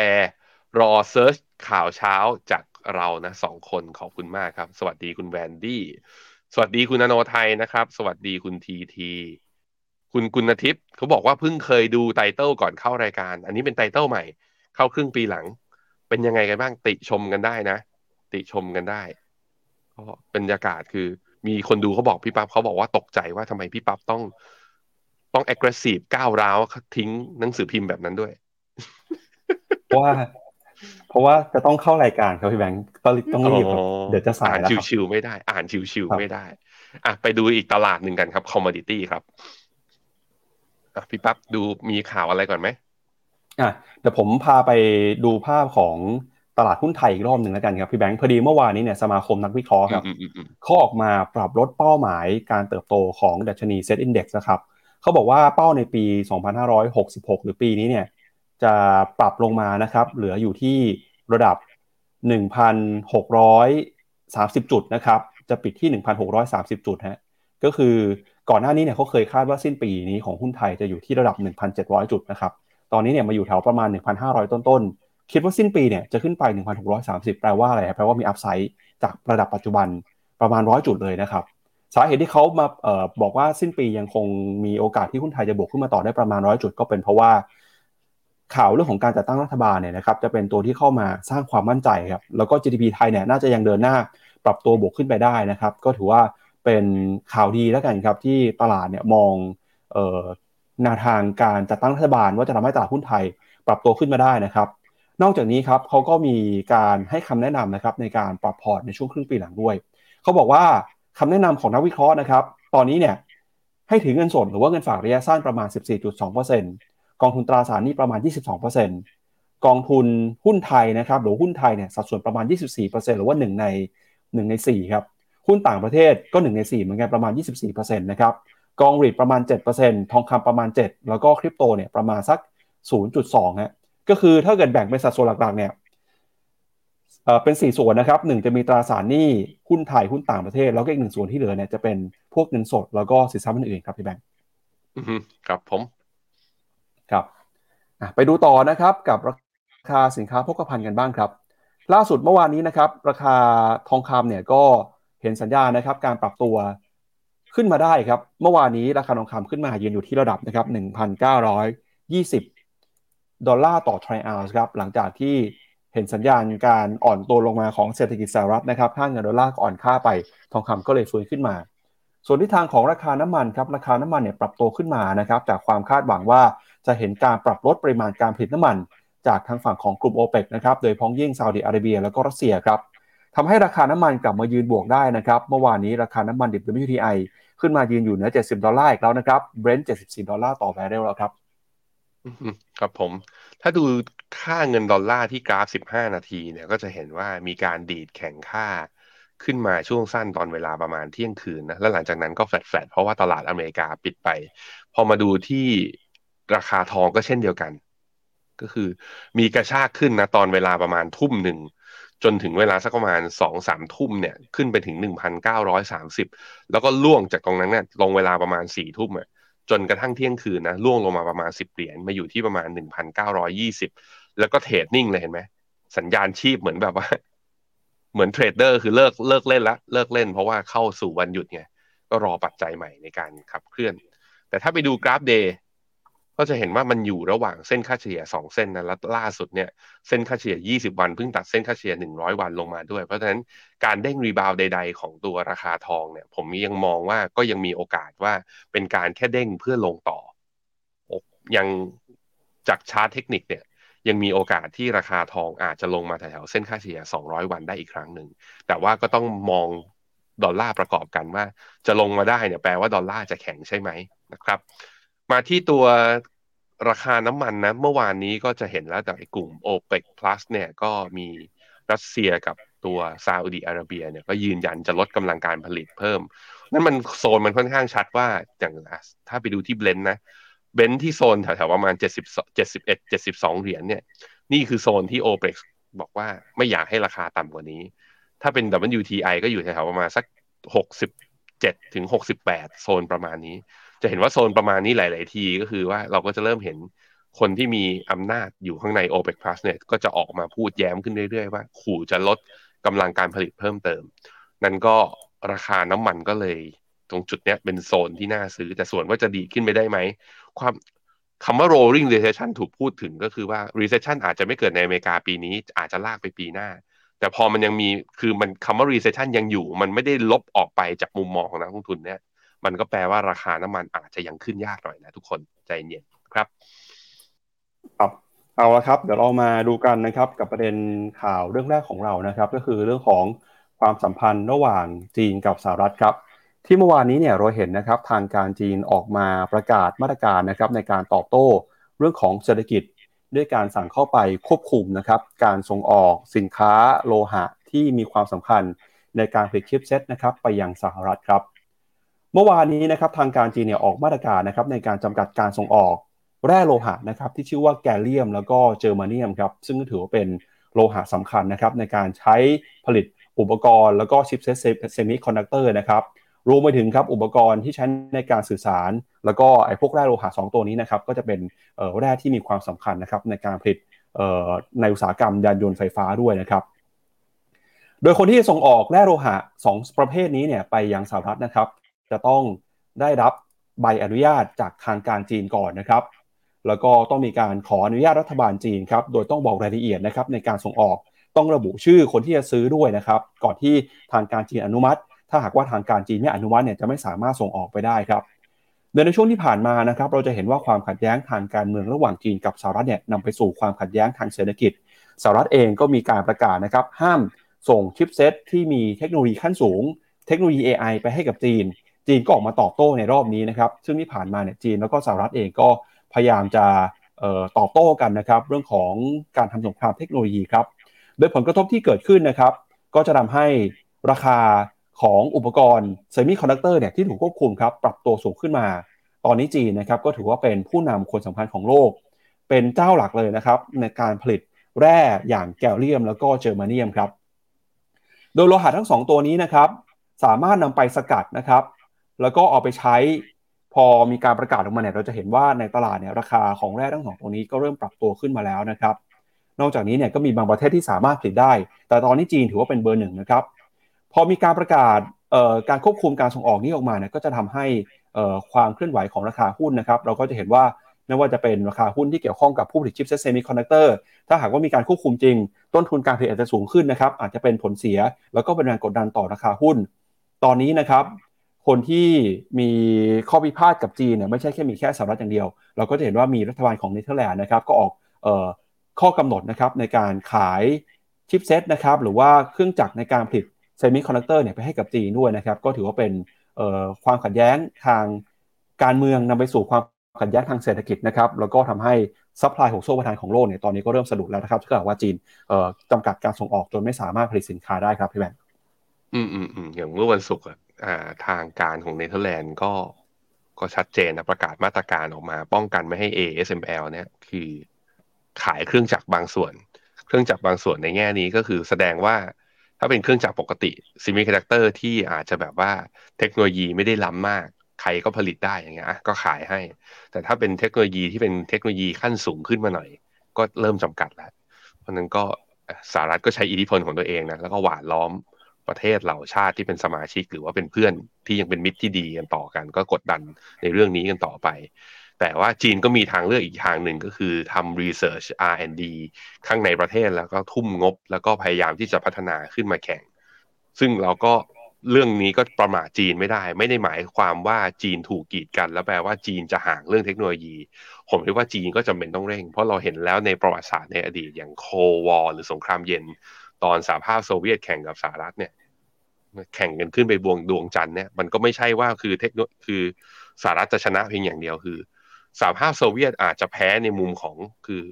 รอเซิร์ชข่าวเช้าจากเรานะสองคนขอบคุณมากครับ สวัสดีคุณแวนดี้ สวัสดีคุณนโนไทยนะครับ สวัสดีคุณทีทีคุณกุณทิพย์เขาบอกว่าเพิ่งเคยดูไตเติลก่อนเข้ารายการ อันนี้เป็นไตเติลใหม่ เข้าครึ่งปีหลัง เป็นยังไงกันบ้างติชมกันได้นะ ติชมกันได้ก็บรรยากาศคือ มีคนดูเขาบอกพี่ปั๊บเขาบอกว่าตกใจว่าทำไมพี่ปั๊บต้อง ต้อง aggressive ก้าวร้าวทิ้งหนังสือพิมพ์แบบนั้นด้วยเพราะว่า เพราะว่าจะต้องเข้ารายการครับพี่แบงค์ก็ต้องรีบเดี๋ยวจะสายแล้วครับ chill ๆไม่ได้ อ่าน chill ๆไม่ได้อะไปดูอีกตลาดหนึ่งกันครับ commodity ครับอะพี่ปั๊บดูมีข่าวอะไรก่อนไหม อะเดี๋ยวผมพาไปดูภาพของตลาดหุ้นไทยอีกรอบหนึ่งแล้วกันครับพี่แบงค์พอดีเมื่อวานนี้เนี่ยสมาคมนักวิเคราะห์ครับเขาออกมาปรับลดเป้าหมายการเติบโตของดัชนีเซ็ตอินดี x นะครับเขาบอกว่าเป้าในปี 2566 หรือปีนี้เนี่ยจะปรับลงมานะครับเหลืออยู่ที่ระดับ 1,630 จุดนะครับจะปิดที่ 1,630 จุดฮะก็คือก่อนหน้านี้เนี่ยเขาเคยคาดว่าสิ้นปีนี้ของหุ้นไทยจะอยู่ที่ระดับ 1,700 จุดนะครับต อนนี้เนี่ยมาอยู่แถวประมาณ 1,500 ต้นๆ คิดว่าสิ้นปีเนี่ยจะขึ้นไป 1,630 แปลว่าอะไรแปลว่ามีอัพไซด์จากระดับปัจจุบันประมาณ 100 จุดเลยนะครับสาเหตุที่เขามาออบอกว่าสิ้นปียังคงมีโอกาสที่หุ้นไทยจะบวกขึ้นมาต่อได้ประมาณ100จุดก็เป็นเพราะว่าข่าวเรื่องของการจัดตั้งรัฐบาลเนี่ยนะครับจะเป็นตัวที่เข้ามาสร้างความมั่นใจครับแล้วก็ GDP ไทยเนี่ยน่าจะยังเดินหน้าปรับตัวบวกขึ้นไปได้นะครับ ก็ถือว่าเป็นข่าวดีแล้วกันครับที่ตลาดเนี่ยมองออ แนวทางการจัดตั้งรัฐบาลว่าจะทำให้ตลาดหุ้นไทยปรับตัวขึ้นมาได้นะครับ นอกจากนี้ครับเขาก็มีการให้คำแนะนำนะครับในการปรับพอร์ตในช่วงครึ่งปีหลังด้วยเขาบอกว่าคำแนะนำของนักวิเคราะห์นะครับ ตอนนี้เนี่ยให้ถือเงินสดหรือว่าเงินฝากระยะสั้นประมาณ 14.2%กองทุนตราสารนี้ประมาณ 22%กองทุนหุ้นไทยนะครับหรือหุ้นไทยเนี่ยสัดส่วนประมาณ 24%หรือว่า1ใน1ใน4ครับหุ้นต่างประเทศก็1ใน4เหมือนกันประมาณ 24%นะครับ กองรีดประมาณ 7%ทองคำประมาณ 7 แล้วก็คริปโตเนี่ยประมาณสัก 0.2ฮะก็คือถ้าเกิดแบ่งเป็นสัดส่วนหลักๆเนี่ยเป็น 4 ส่วนนะครับหนึ่งจะมีตราสารหนี้หุ้นไทยหุ้นต่างประเทศ แล้วก็อีกหนึ่งส่วนที่เหลือเนี่ยจะเป็นพวกเงินสดแล้วก็สินทรัพย์อื่นๆครับพี่แบงค์ครับผมครับไปดูต่อนะครับกับราคาสินค้าโภคภัณฑ์กันบ้างครับ ล่าสุดเมื่อวานนี้นะครับ ราคาทองคำเนี่ยก็เห็นสัญญาณนะครับ การปรับตัว ขึ้นมาได้ครับ เมื่อวานนี้ราคาทองคำขึ้นมายืนอยู่ที่ระดับนะครับ1,920 ดอลลาร์ต่อทรัลล์ครับ หลังจากที่เห็นสัญญาณการอ่อนตัวลงมาของเศรษฐกิจสหรัฐนะครับค่าเงินดอลลาร์อ่อนค่าไป ทองคำก็เลยฟื้นขึ้นมา ส่วนที่ทางของราคาน้ำมันครับ ราคาน้ำมันเนี่ยปรับตัวขึ้นมานะครับ จากความคาดหวังว่าจะเห็นการปรับลดปริมาณการผลิตน้ำมัน จากทางฝั่งของกลุ่มโอเปกนะครับ โดยพ้องยิ่งซาอุดิอาระเบีย แล้วก็รัสเซียครับ ทำให้ราคาน้ำมันกลับมายืนบวกได้นะครับ เมื่อวานนี้ราคาน้ำมันดิบ WTI ขึ้นมายืนอยู่เหนือ 70 ดอลลาร์อีกแล้วนะครับ Brent 74 ดอลลาร์ต่อบาร์เรลแล้วครับครับผม ถ้าดูค่าเงินดอลลาร์ที่กราฟ 15 นาทีเนี่ยก็จะเห็นว่ามีการดีดแข็งค่าขึ้นมาช่วงสั้นตอนเวลาประมาณเที่ยงคืนนะ แล้วหลังจากนั้นก็แฟลตๆเพราะว่าตลาดอเมริกาปิดไป พอมาดูที่ราคาทองก็เช่นเดียวกัน ก็คือมีกระชากขึ้นนะตอนเวลาประมาณทุ่มหนึ่ง จนถึงเวลาสักประมาณสองสามทุ่มเนี่ยขึ้นไปถึงหนึ่งพันเก้าร้อยสามสิบแล้วก็ร่วงจากตรงนั้นเนี่ยลงเวลาประมาณสี่ทุ่มอะจนกระทั่งเที่ยงคืนนะร่วงลงมาประมาณสิบเหรียญมาอยู่ที่ประมาณหนึ่งพันเก้าร้อยยี่สิบแล้วก็ trade นิ่งเลยเห็นไหมสัญญาณชีพเหมือนแบบว่า เหมือน trader คือเลิกเลิกเล่นละเลิกเล่นเพราะว่าเข้าสู่วันหยุดไงก็รอปัจจัยใหม่ในการขับเคลื่อน แต่ถ้าไปดูกราฟ day ก็จะเห็นว่ามันอยู่ระหว่างเส้นค่าเฉลี่ย 2 เส้นนะแล้วล่าสุดเนี่ยเส้นค่าเฉลี่ย 20 วันเพิ่งตัดเส้นค่าเฉลี่ย 100 วันลงมาด้วย เพราะฉะนั้นการเด้ง rebound ใด ๆ ของตัวราคาทองเนี่ยผมยังมองว่าก็ยังมีโอกาสว่าเป็นการแค่เด้งเพื่อลงต่อยังจากชาร์ตเทคนิคเนี่ยยังมีโอกาสที่ราคาทองอาจจะลงมาแถวๆเส้นค่าเฉลี่ย 200 วันได้อีกครั้งหนึ่ง แต่ว่าก็ต้องมองดอลลาร์ประกอบกันว่า จะลงมาได้เนี่ยแปลว่าดอลลาร์จะแข็งใช่ไหมนะครับ มาที่ตัวราคาน้ำมันนะ เมื่อวานนี้ก็จะเห็นแล้วจากกลุ่ม OPEC Plus เนี่ยก็มีรัสเซียกับตัวซาอุดีอาระเบียเนี่ยก็ยืนยันจะลดกำลังการผลิตเพิ่ม นั่นมันโซนมันค่อนข้างชัดว่าอย่างถ้าไปดูที่เบลนนะเบนที่โซนแถวๆประมาณ 70 71 72 เหรียญเนี่ย นี่คือโซนที่ OPEC บอกว่าไม่อยากให้ราคาต่ำกว่านี้ ถ้าเป็น WTI ก็อยู่แถวๆประมาณสัก 67ถึง68 โซนประมาณนี้ จะเห็นว่าโซนประมาณนี้หลาย ๆ ทีก็คือว่าเราก็จะเริ่มเห็นคนที่มีอำนาจอยู่ข้างใน OPEC Plus เนี่ยก็จะออกมาพูดแย้มขึ้นเรื่อย ๆ ว่า ขู่จะลดกำลังการผลิตเพิ่มเติม นั่นก็ราคาน้ำมันก็เลย ตรงจุดเนี้ยเป็นโซนที่น่าซื้อ แต่ส่วนว่าจะดีขึ้นไปได้ไหม ความคำว่า rolling recession ถูกพูดถึงก็คือว่า recession อาจจะไม่เกิดในอเมริกาปีนี้ อาจจะลากไปปีหน้า แต่พอมันยังมีคือมันคำว่า recession ยังอยู่ มันไม่ได้ลบออกไปจากมุมมองของนักลงทุนเนี่ย มันก็แปลว่าราคาน้ำมันอาจจะยังขึ้นยากหน่อยนะทุกคนใจเย็นครับครับเอาละครับ เดี๋ยวเรามาดูกันนะครับกับประเด็นข่าวเรื่องแรกของเรานะครับ ก็คือเรื่องของความสัมพันธ์ระหว่างจีนกับสหรัฐครับ ที่เมื่อวานนี้เนี่ยเราเห็นนะครับทางการจีนออกมาประกาศมาตรการนะครับในการตอบโต้เรื่องของเศรษฐกิจด้วยการสั่งเข้าไปควบคุมนะครับการส่งออกสินค้าโลหะที่มีความสำคัญในการผลิต chipset นะครับไปยังสหรัฐครับ เมื่อวานนี้นะครับทางการจีนเนี่ยออกมาตรการนะครับในการจำกัดการส่งออก แร่โลหะนะครับที่ชื่อว่าแกลเลียมแล้วก็เจอร์มาเนียมครับซึ่งถือว่าเป็นโลหะสำคัญนะครับในการใช้ผลิตอุปกรณ์ แล้วก็ chipset semiconductor นะครับรวมไปถึงครับอุปกรณ์ที่ใช้ในการสื่อสาร แล้วก็ไอ้พวกแร่โลหะ2ตัวนี้นะครับก็จะเป็นแร่ที่มีความสำคัญนะครับในการผลิตในอุตสาหกรรมยานยนต์ไฟฟ้าด้วยนะครับ โดยคนที่ส่งออกแร่โลหะ 2 ประเภทนี้เนี่ยไปยังสหรัฐนะครับ จะต้องได้รับใบอนุญาตจากทางการจีนก่อนนะครับ แล้วก็ต้องมีการขออนุญาตรัฐบาลจีนครับ โดยต้องบอกรายละเอียดนะครับในการส่งออกต้องระบุชื่อคนที่จะซื้อด้วยนะครับ ก่อนที่ทางการจีนอนุมัติ ถ้าหากว่าทางการจีนไม่อนุมัติเนี่ยจะไม่สามารถส่งออกไปได้ครับโดยในช่วงที่ผ่านมานะครับ เราจะเห็นว่าความขัดแย้งทางการเมืองระหว่างจีนกับสหรัฐเนี่ยนำไปสู่ความขัดแย้งทางเศรษฐกิจสหรัฐเองก็มีการประกาศนะครับ ห้ามส่ง chipset ที่มีเทคโนโลยีขั้นสูง เทคโนโลยี AI ไปให้กับจีน จีนก็ออกมาตอบโต้ในรอบนี้นะครับ ซึ่งที่ผ่านมาเนี่ยจีนแล้วก็สหรัฐเองก็พยายามจะตอบโต้กันนะครับ เรื่องของการทำสงครามเทคโนโลยีครับ โดยผลกระทบที่เกิดขึ้นนะครับ ก็จะทำให้ราคาของอุปกรณ์ semiconductor เนี่ยที่ถูกควบคุมครับปรับตัวสูงขึ้นมา ตอนนี้จีนนะครับก็ถือว่าเป็นผู้นำคนสำคัญของโลก เป็นเจ้าหลักเลยนะครับ ในการผลิตแร่อย่างแกลเลียมแล้วก็เจอร์มาเนียมครับ โดยโลหะทั้ง 2 ตัวนี้นะครับ สามารถนำไปสกัดนะครับ แล้วก็เอาไปใช้พอมีการประกาศออกมาเนี่ยเราจะเห็นว่าในตลาดเนี่ยราคาของแร่ทั้งสองตัวนี้ก็เริ่มปรับตัวขึ้นมาแล้วนะครับ นอกจากนี้เนี่ยก็มีบางประเทศที่สามารถผลิตได้ แต่ตอนนี้จีนถือว่าเป็นเบอร์หนึ่งนะครับ พอมีการประกาศการควบคุมการส่งออกนี้ออกมาเนี่ยก็จะทำให้ความเคลื่อนไหวของราคาหุ้นนะครับ เราก็จะเห็นว่าไม่ว่าจะเป็นราคาหุ้นที่เกี่ยวข้องกับผู้ผลิต chipset semiconductor ถ้าหากว่ามีการควบคุมจริง ต้นทุนการผลิตอาจจะสูงขึ้นนะครับ อาจจะเป็นผลเสีย แล้วก็เป็นแรงกดดันต่อราคาหุ้น ตอนนี้นะครับ คนที่มีข้อพิพาทกับจีนเนี่ยไม่ใช่แค่มีแค่สหรัฐอย่างเดียว เราก็จะเห็นว่ามีรัฐบาลของเนเธอร์แลนด์นะครับก็ออกข้อกำหนดนะครับในการขาย chipset นะครับหรือว่าเครื่องจักรในการผลิตเซมิคอนดักเตอร์เนี่ยไปให้กับจีนด้วยนะครับก็ถือว่าเป็นความขัดแย้งทางการเมืองนำไปสู่ความขัดแย้งทางเศรษฐกิจนะครับแล้วก็ทำให้ supply ของโซ่อุปทานของโลกเนี่ยตอนนี้ก็เริ่มสะดุดแล้วนะครับถ้าเกิดว่าจีนจำกัดการส่งออกจนไม่สามารถผลิตสินค้าได้ครับพี่แบงค์อืมอืมอืมอย่างเมื่อวันศุกร์อ่า ทางการของเนเธอร์แลนด์ก็ก็ชัดเจนนะประกาศมาตรการออกมา ป้องกันไม่ให้ ASML เนี่ยคือขายเครื่องจักรบางส่วน เครื่องจักรบางส่วนในแง่นี้ก็คือแสดงว่าถ้าเป็นเครื่องจักรปกติเซมิคอนดักเตอร์ที่อาจจะแบบว่าเทคโนโลยีไม่ได้ล้ำมาก ใครก็ผลิตได้อย่างเงี้ยก็ขายให้ แต่ถ้าเป็นเทคโนโลยีที่เป็นเทคโนโลยีขั้นสูงขึ้นมาหน่อย ก็เริ่มจำกัดแล้ว เพราะนั้นก็สหรัฐก็ใช้อิทธิพลของตัวเองนะแล้วก็หว่านล้อม ประเทศเหล่าชาติที่เป็นสมาชิก หรือว่าเป็นเพื่อนที่ยังเป็นมิตรที่ดีกันต่อกัน ก็กดดันในเรื่องนี้กันต่อไป แต่ว่าจีนก็มีทางเลือกอีกทางหนึ่งก็คือทำ research R&D ข้างในประเทศแล้วก็ทุ่มงบ แล้วก็พยายามที่จะพัฒนาขึ้นมาแข่ง ซึ่งเราก็เรื่องนี้ก็ประมาทจีนไม่ได้ ไม่ได้หมายความว่าจีนถูกกีดกัน แล้วแปลว่าจีนจะห่างเรื่องเทคโนโลยี ผมคิดว่าจีนก็จำเป็นต้องเร่ง เพราะเราเห็นแล้วในประวัติศาสตร์ในอดีตอย่างโควอลหรือสงครามเย็น ตอนสหภาพโซเวียตแข่งกับสหรัฐเนี่ย แข่งกันขึ้นไปบวงดวงจันทร์เนี่ยมันก็ไม่ใช่ว่าคือเทคโนคือสหรัฐจะชนะเพียงอย่างเดียวคือสหภาพโซเวียตอาจจะแพ้ในมุมของคือ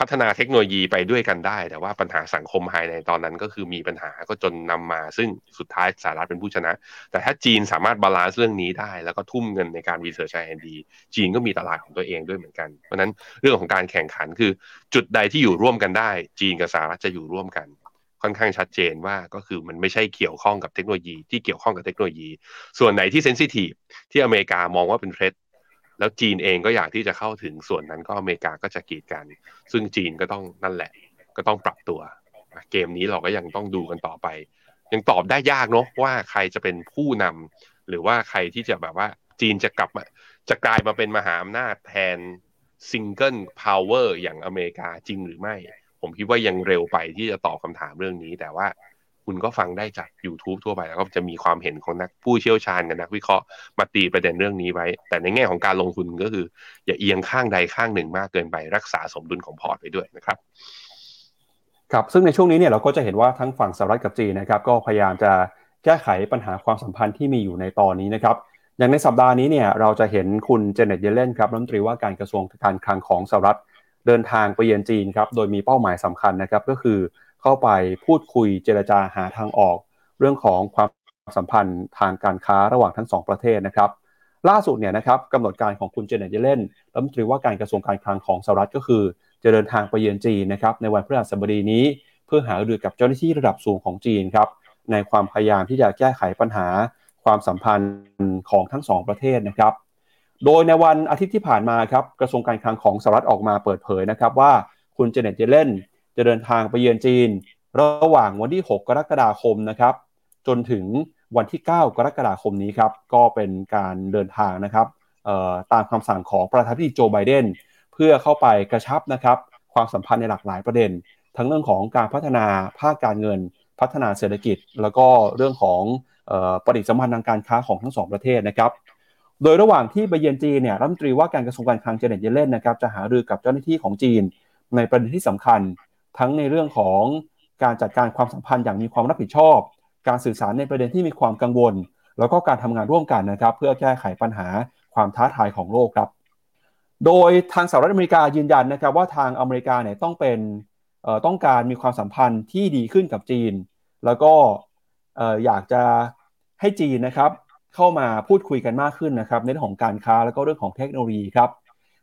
พัฒนาเทคโนโลยีไปด้วยกันได้ แต่ว่าปัญหาสังคมภายในตอนนั้นก็คือมีปัญหาก็จนนำมา ซึ่งสุดท้ายสหรัฐเป็นผู้ชนะ แต่ถ้าจีนสามารถ balance เรื่องนี้ได้ แล้วก็ทุ่มเงินในการวิจัย R&D จีนก็มีตลาดของตัวเองด้วยเหมือนกัน เพราะนั้นเรื่องของการแข่งขันคือ จุดใดที่อยู่ร่วมกันได้ จีนกับสหรัฐจะอยู่ร่วมกัน ค่อนข้างชัดเจนว่าก็คือมันไม่ใช่เกี่ยวข้องกับเทคโนโลยี ที่เกี่ยวข้องกับเทคโนโลยี ส่วนไหนที่ sensitive ที่อเมริกามองว่าเป็น threat แล้วจีนเองก็อยากที่จะเข้าถึงส่วนนั้นก็อเมริกาก็จะกีดกัน ซึ่งจีนก็ต้องนั่นแหละ ก็ต้องปรับตัว เกมนี้เราก็ยังต้องดูกันต่อไป ยังตอบได้ยากเนาะว่าใครจะเป็นผู้นำหรือว่าใครที่จะแบบว่าจีนจะกลับมาจะกลายมาเป็นมหาอำนาจแทน single power อย่างอเมริกาจริงหรือไม่ ผมคิดว่ายังเร็วไปที่จะตอบคำถามเรื่องนี้ แต่ว่า คุณก็ฟังได้จาก YouTube ทั่วไปแล้วก็จะมีความเห็นของนักผู้เชี่ยวชาญกับนักวิเคราะห์มาตีประเด็นเรื่องนี้ไว้ แต่ในแง่ของการลงทุนก็คือ อย่าเอียงข้างใดข้างหนึ่งมากเกินไปรักษาสมดุลของพอร์ตไปด้วยนะครับครับซึ่งในช่วงนี้เนี่ยเราก็จะเห็นว่าทั้งฝั่งสหรัฐกับจีนนะครับก็พยายามจะแก้ไขปัญหาความสัมพันธ์ที่มีอยู่ในตอนนี้นะครับอย่างในสัปดาห์นี้เนี่ยเราจะเห็นคุณเจเน็ตเยเลนครับรัฐมนตรีว่าการกระทรวงการคลังของสหรัฐเดินทางไปเยือนจีนครับโดยมีเป้าหมายสำคัญนะครับก็คือ เข้าไปพูดคุยเจรจาหาทางออก เรื่องของความสัมพันธ์ทางการค้าระหว่างทั้งสองประเทศนะครับล่าสุดเนี่ยนะครับกำหนดการของคุณเจเน็ตเยเลนรัฐมนตรีว่าการกระทรวงการคลังของสหรัฐก็คือ จะเดินทางไปเยือนจีนนะครับในวันพฤหัสบดีนี้ เพื่อหารือกับเจ้าหน้าที่ระดับสูงของจีนครับในความพยายามที่จะแก้ไขปัญหาความสัมพันธ์ของทั้งสองประเทศนะครับโดยในวันอาทิตย์ที่ผ่านมาครับกระทรวงการคลังของสหรัฐออกมาเปิดเผยนะครับว่าคุณเจเน็ตเจเลน จะเดินทางไปเยือนจีน ระหว่างวันที่ 6 กรกฎาคมนะครับ จนถึงวันที่ 9 กรกฎาคมนี้ครับก็เป็นการเดินทางนะครับตามคำสั่งของประธานาธิบดีโจไบเดนเพื่อเข้าไปกระชับนะครับความสัมพันธ์ในหลากหลายประเด็น ทั้งเรื่องของการพัฒนาภาคการเงิน พัฒนาเศรษฐกิจ แล้วก็เรื่องของปฏิสัมพันธ์ทางการค้าของทั้งสองประเทศนะครับโดยระหว่างที่ไปเยือนจีนเนี่ยรัฐมนตรีว่าการกระทรวงการคลังเจเน็ตเยเลนนะครับจะหารือกับเจ้าหน้าที่ของจีน ในประเด็นที่สำคัญ ทั้งในเรื่องของการจัดการความสัมพันธ์อย่างมีความรับผิดชอบ การสื่อสารในประเด็นที่มีความกังวล แล้วก็การทำงานร่วมกันนะครับ เพื่อแก้ไขปัญหาความท้าทายของโลกครับ โดยทางสหรัฐอเมริกายืนยันนะครับว่าทางอเมริกาเนี่ยต้องเป็นต้องการมีความสัมพันธ์ที่ดีขึ้นกับจีน แล้วก็อยากจะให้จีนนะครับเข้ามาพูดคุยกันมากขึ้นนะครับในเรื่องของการค้าแล้วก็เรื่องของเทคโนโลยีครับ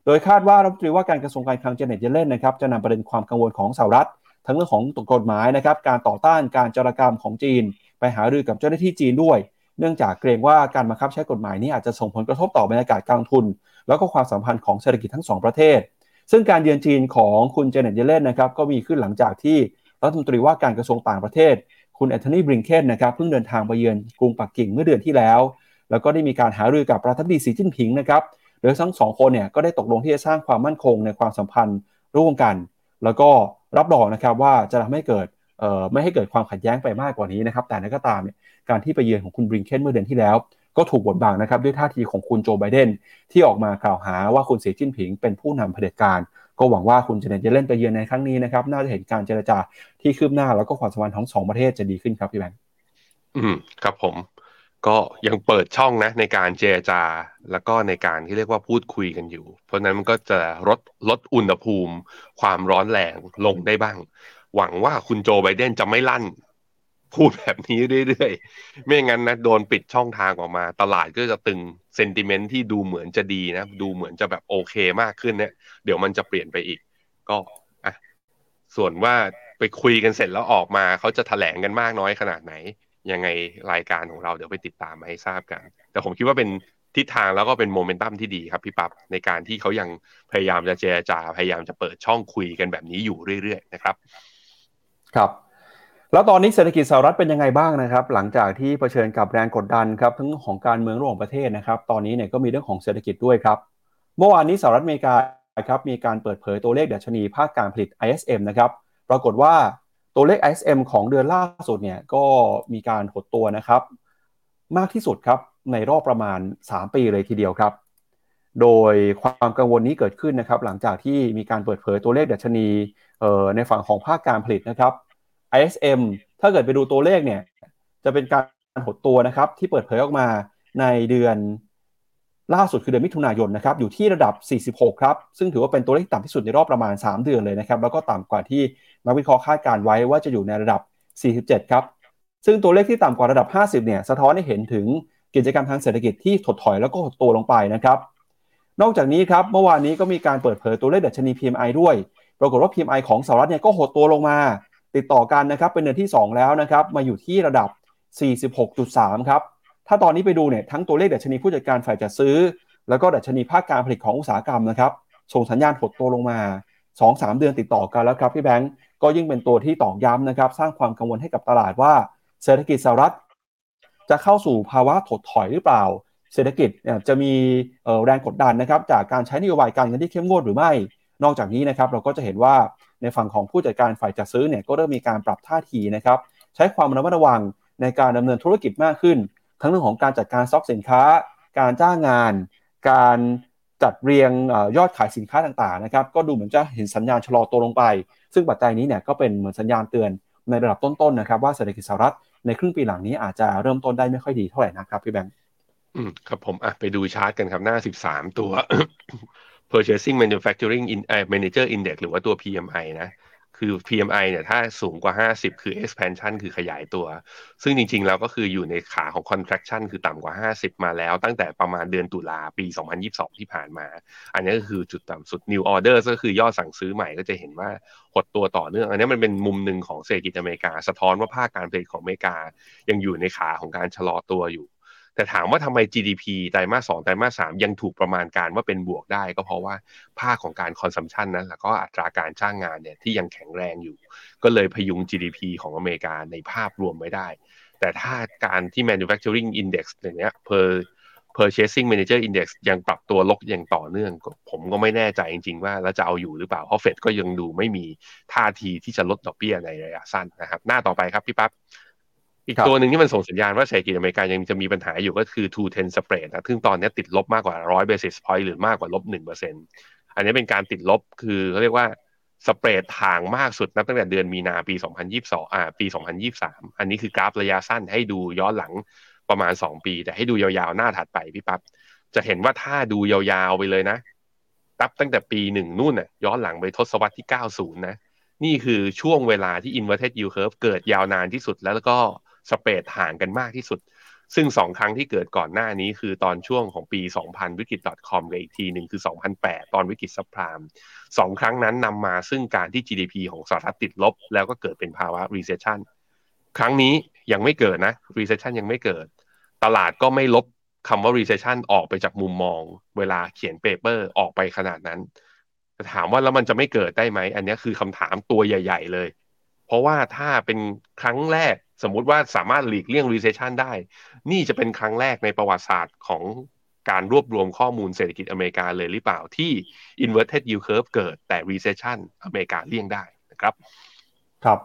โดยคาดว่ารัฐมนตรีว่าการกระทรวงการคลังเจเน็ตเยเลนนะครับจะนำประเด็นความกังวลของสหรัฐ ทั้งเรื่องของกฎหมายนะครับการต่อต้านการจารกรรมของจีน ไปหารือกับเจ้าหน้าที่จีนด้วย เนื่องจากเกรงว่าการบังคับใช้กฎหมายนี้อาจจะส่งผลกระทบต่อบรรยากาศการทุน แล้วก็ความสัมพันธ์ของเศรษฐกิจทั้งสองประเทศ ซึ่งการเยือนจีนของคุณเจเน็ตเยเลนนะครับก็มีขึ้นหลังจากที่รัฐมนตรีว่าการกระทรวงต่างประเทศ คุณแอนโทนีบริงเคนนะครับเพิ่งเดินทางไปเยือนกรุงปักกิ่งเมื่อเดือนที่แล้ว แล้วก็ได้มีการหารือกับประธานาธิบดีสีจิ้นผิงนะครับ โดยทั้งสองคนเนี่ยก็ได้ตกลงที่จะสร้างความมั่นคงในความสัมพันธ์ร่วมกัน แล้วก็รับรองนะครับว่าจะทำให้เกิดไม่ให้เกิดความขัดแย้งไปมากกว่านี้นะครับ แต่นั้นก็ตามเนี่ยการที่ไปเยือนของคุณบริงเคนเมื่อเดือนที่แล้ว ก็ถูกบดบังนะครับด้วยท่าทีของคุณโจไบเดนที่ออกมากล่าวหาว่าคุณสีจิ้นผิงเป็นผู้นำเผด็จการ ก็หวังว่าคุณเจเนจะเล่นไปเยือนในครั้งนี้นะครับน่าจะเห็นการเจรจาที่คืบหน้าแล้วก็ความสัมพันธ์ทั้งสองประเทศจะดีขึ้นครับพี่แบงค์อืมครับ ก็ยังเปิดช่องนะในการเจรจา แล้วก็ในการที่เรียกว่าพูดคุยกันอยู่ เพราะนั้นมันก็จะลดลดอุณหภูมิ ความร้อนแรงลงได้บ้าง หวังว่าคุณโจไบเดนจะไม่ลั่น พูดแบบนี้เรื่อยๆ ไม่งั้นนะโดนปิดช่องทางออกมา ตลาดก็จะตึงเซนติเมนต์ที่ดูเหมือนจะดีนะ ดูเหมือนจะแบบโอเคมากขึ้นเนี่ยเดี๋ยวมันจะเปลี่ยนไปอีก ก็อะส่วนว่าไปคุยกันเสร็จแล้วออกมาเขาจะถแถลงกันมากน้อยขนาดไหน ยังไงรายการของเราเดี๋ยวไปติดตามมาให้ทราบกัน แต่ผมคิดว่าเป็นทิศทางแล้วก็เป็นโมเมนตัมที่ดีครับพี่ปับในการที่เขายังพยายามจะเจรจาพยายามจะเปิดช่องคุยกันแบบนี้อยู่เรื่อยๆนะครับ ครับ แล้วตอนนี้เศรษฐกิจสหรัฐเป็นยังไงบ้างนะครับ หลังจากที่เผชิญกับแรงกดดันครับทั้งของการเมืองระหว่างประเทศนะครับ ตอนนี้เนี่ยก็มีเรื่องของเศรษฐกิจด้วยครับ เมื่อวานนี้สหรัฐอเมริกาครับมีการเปิดเผยตัวเลขดัชนีภาคการผลิต ISM นะครับ ปรากฏว่า ตัวเลข ISM ของเดือนล่าสุดเนี่ยก็มีการหดตัวนะครับ มากที่สุดครับในรอบประมาณ 3 ปีเลยทีเดียวครับ โดยความกังวลนี้เกิดขึ้นนะครับ หลังจากที่มีการเปิดเผยตัวเลขดัชนีในฝั่งของภาคการผลิตนะครับ ISM ถ้าเกิดไปดูตัวเลขเนี่ยจะเป็นการหดตัวนะครับที่เปิดเผยออกมาในเดือนล่าสุดคือเดือนมิถุนายนนะครับอยู่ที่ระดับ 46 ครับ ซึ่งถือว่าเป็นตัวเลขต่ำที่สุดในรอบประมาณ 3 เดือนเลยนะครับ แล้วก็ต่ำกว่าที่ นักวิเคราะห์คาดการไว้ว่าจะอยู่ในระดับ 47 ครับ ซึ่งตัวเลขที่ต่ำกว่าระดับ 50 เนี่ยสะท้อนให้เห็นถึงกิจกรรมทางเศรษฐกิจที่ถดถอยแล้วก็หดตัวลงไปนะครับ นอกจากนี้ครับเมื่อวานนี้ก็มีการเปิดเผยตัวเลขดัชนี PMI ด้วย ปรากฏว่า PMI ของสหรัฐเนี่ยก็หดตัวลงมา ติดต่อกันนะครับเป็นเดือนที่ 2 แล้วนะครับมาอยู่ที่ระดับ 46.3 ครับถ้าตอนนี้ไปดูเนี่ยทั้งตัวเลขดัชนีผู้จัดการฝ่ายจัดซื้อ แล้วก็ดัชนีภาคการผลิตของอุตสาหกรรมนะครับส่งสัญญาณหดตัวลงมา 2-3 เดือนติดต่อกันแล้วครับพี่แบงก์ ก็ยิ่งเป็นตัวที่ตอกย้ำนะครับ สร้างความกังวลให้กับตลาดว่า เศรษฐกิจสหรัฐ จะเข้าสู่ภาวะถดถอยหรือเปล่า เศรษฐกิจจะมีแรงกดดันนะครับ จากการใช้นโยบายการเงินที่เข้มงวดหรือไม่ นอกจากนี้นะครับเราก็จะเห็นว่าในฝั่งของผู้จัดการฝ่ายจัดซื้อเนี่ยก็เริ่มมีการปรับท่าทีนะครับใช้ความระมัดระวังในการดำเนินธุรกิจมากขึ้น ทั้งเรื่องของการจัดการซ็อกสินค้า การจ้างงาน การจัดเรียงยอดขายสินค้าต่างๆนะครับก็ดูเหมือนจะเห็นสัญญาณชะลอตัวลงไป ซึ่งปัจจัยนี้เนี่ยก็เป็นเหมือนสัญญาณเตือนในระดับต้นๆนะครับว่าเศรษฐกิจสหรัฐในครึ่งปีหลังนี้อาจจะเริ่มต้นได้ไม่ค่อยดีเท่าไหร่นะครับพี่แบงค์อืมครับผมอะไปดูชาร์ตกันครับหน้า 13 ตัว Purchasing Manufacturing in Manager Index หรือว่าตัว PMI นะ คือ PMI เนี่ยถ้าสูงกว่า 50 คือ expansion คือขยายตัว ซึ่งจริงๆ แล้วก็คืออยู่ในขาของ contraction คือต่ำกว่า 50 มาแล้ว ตั้งแต่ประมาณเดือนตุลาปี 2022 ที่ผ่านมา อันนี้ก็คือจุดต่ำสุด new order ก็คือยอดสั่งซื้อใหม่ก็จะเห็นว่าหดตัวต่อเนื่อง อันนี้มันเป็นมุมหนึ่งของเศรษฐกิจอเมริกา สะท้อนว่าภาคการผลิตของอเมริกา ยังอยู่ในขาของการชะลอตัวอยู่ แต่ถามว่าทำไม GDP ไตรมาสสองไตรมาสสามยังถูกประมาณการว่าเป็นบวกได้ ก็เพราะว่าภาคของการคอนซัมชันนั้นแล้วก็อัตราการจ้างงานเนี่ยที่ยังแข็งแรงอยู่ ก็เลยพยุง GDP ของอเมริกาในภาพรวมไม่ได้ แต่ถ้าการที่ manufacturing index อย่างเงี้ย per purchasing manager index ยังปรับตัวลบอย่างต่อเนื่อง ผมก็ไม่แน่ใจจริง ๆ ว่าแล้วจะเอาอยู่หรือเปล่า เพราะเฟดก็ยังดูไม่มีท่าทีที่จะลดดอกเบี้ยในระยะสั้นนะครับ หน้าต่อไปครับพี่ปั๊บ อีกตัวหนึ่งที่มันส่งสัญญาณว่าเศรษฐกิจอเมริกายังจะมีปัญหาอยู่ก็คือ two ten spread นะซึ่งตอนนี้ติดลบมากกว่าร้อย basis point หรือมากกว่าลบหนึ่งเปอร์เซ็นอันนี้เป็นการติดลบคือเขาเรียกว่าสเปรดทางมากสุดนับตั้งแต่เดือนมีนาปี 2022 อ่า ปี 2023 อันนี้คือกราฟระยะสั้นให้ดูย้อนหลังประมาณ 2 ปี แต่ให้ดูยาวๆ หน้าถัดไปพี่ปั๊บจะเห็นว่าถ้าดูยาวๆ ไปเลยนะตับตั้งแต่ปีหนึ่งนู่นน่ะย้อนหลังไปทศวรรษที่ 90 นะ นี่คือช่วงเวลาที่ inverted yield curve เกิดยาวนานที่สุดแล้วก็ สเปดห่างกันมากที่สุด ซึ่งสองครั้งที่เกิดก่อนหน้านี้คือตอนช่วงของปี 2000 วิกฤต .com กับอีกทีหนึ่งคือ 2008 ตอนวิกฤต subprime สองครั้งนั้นนำมาซึ่งการที่ GDP ของสหรัฐติดลบ แล้วก็เกิดเป็นภาวะ recession ครั้งนี้ยังไม่เกิดนะ recession ยังไม่เกิด ตลาดก็ไม่ลบคำว่า recession ออกไปจากมุมมอง เวลาเขียน paper ออกไปขนาดนั้นถามว่าแล้วมันจะไม่เกิดได้ไหม อันนี้คือคำถามตัวใหญ่ ๆ เลย เพราะว่าถ้าเป็นครั้งแรกสมมุติว่าสามารถหลีกเลี่ยง recession ได้ นี่จะเป็นครั้งแรกในประวัติศาสตร์ของการรวบรวมข้อมูลเศรษฐกิจอเมริกาเลยหรือเปล่าที่ inverted yield curve เกิดแต่ recession อเมริกาเลี่ยงได้นะครับ ครับ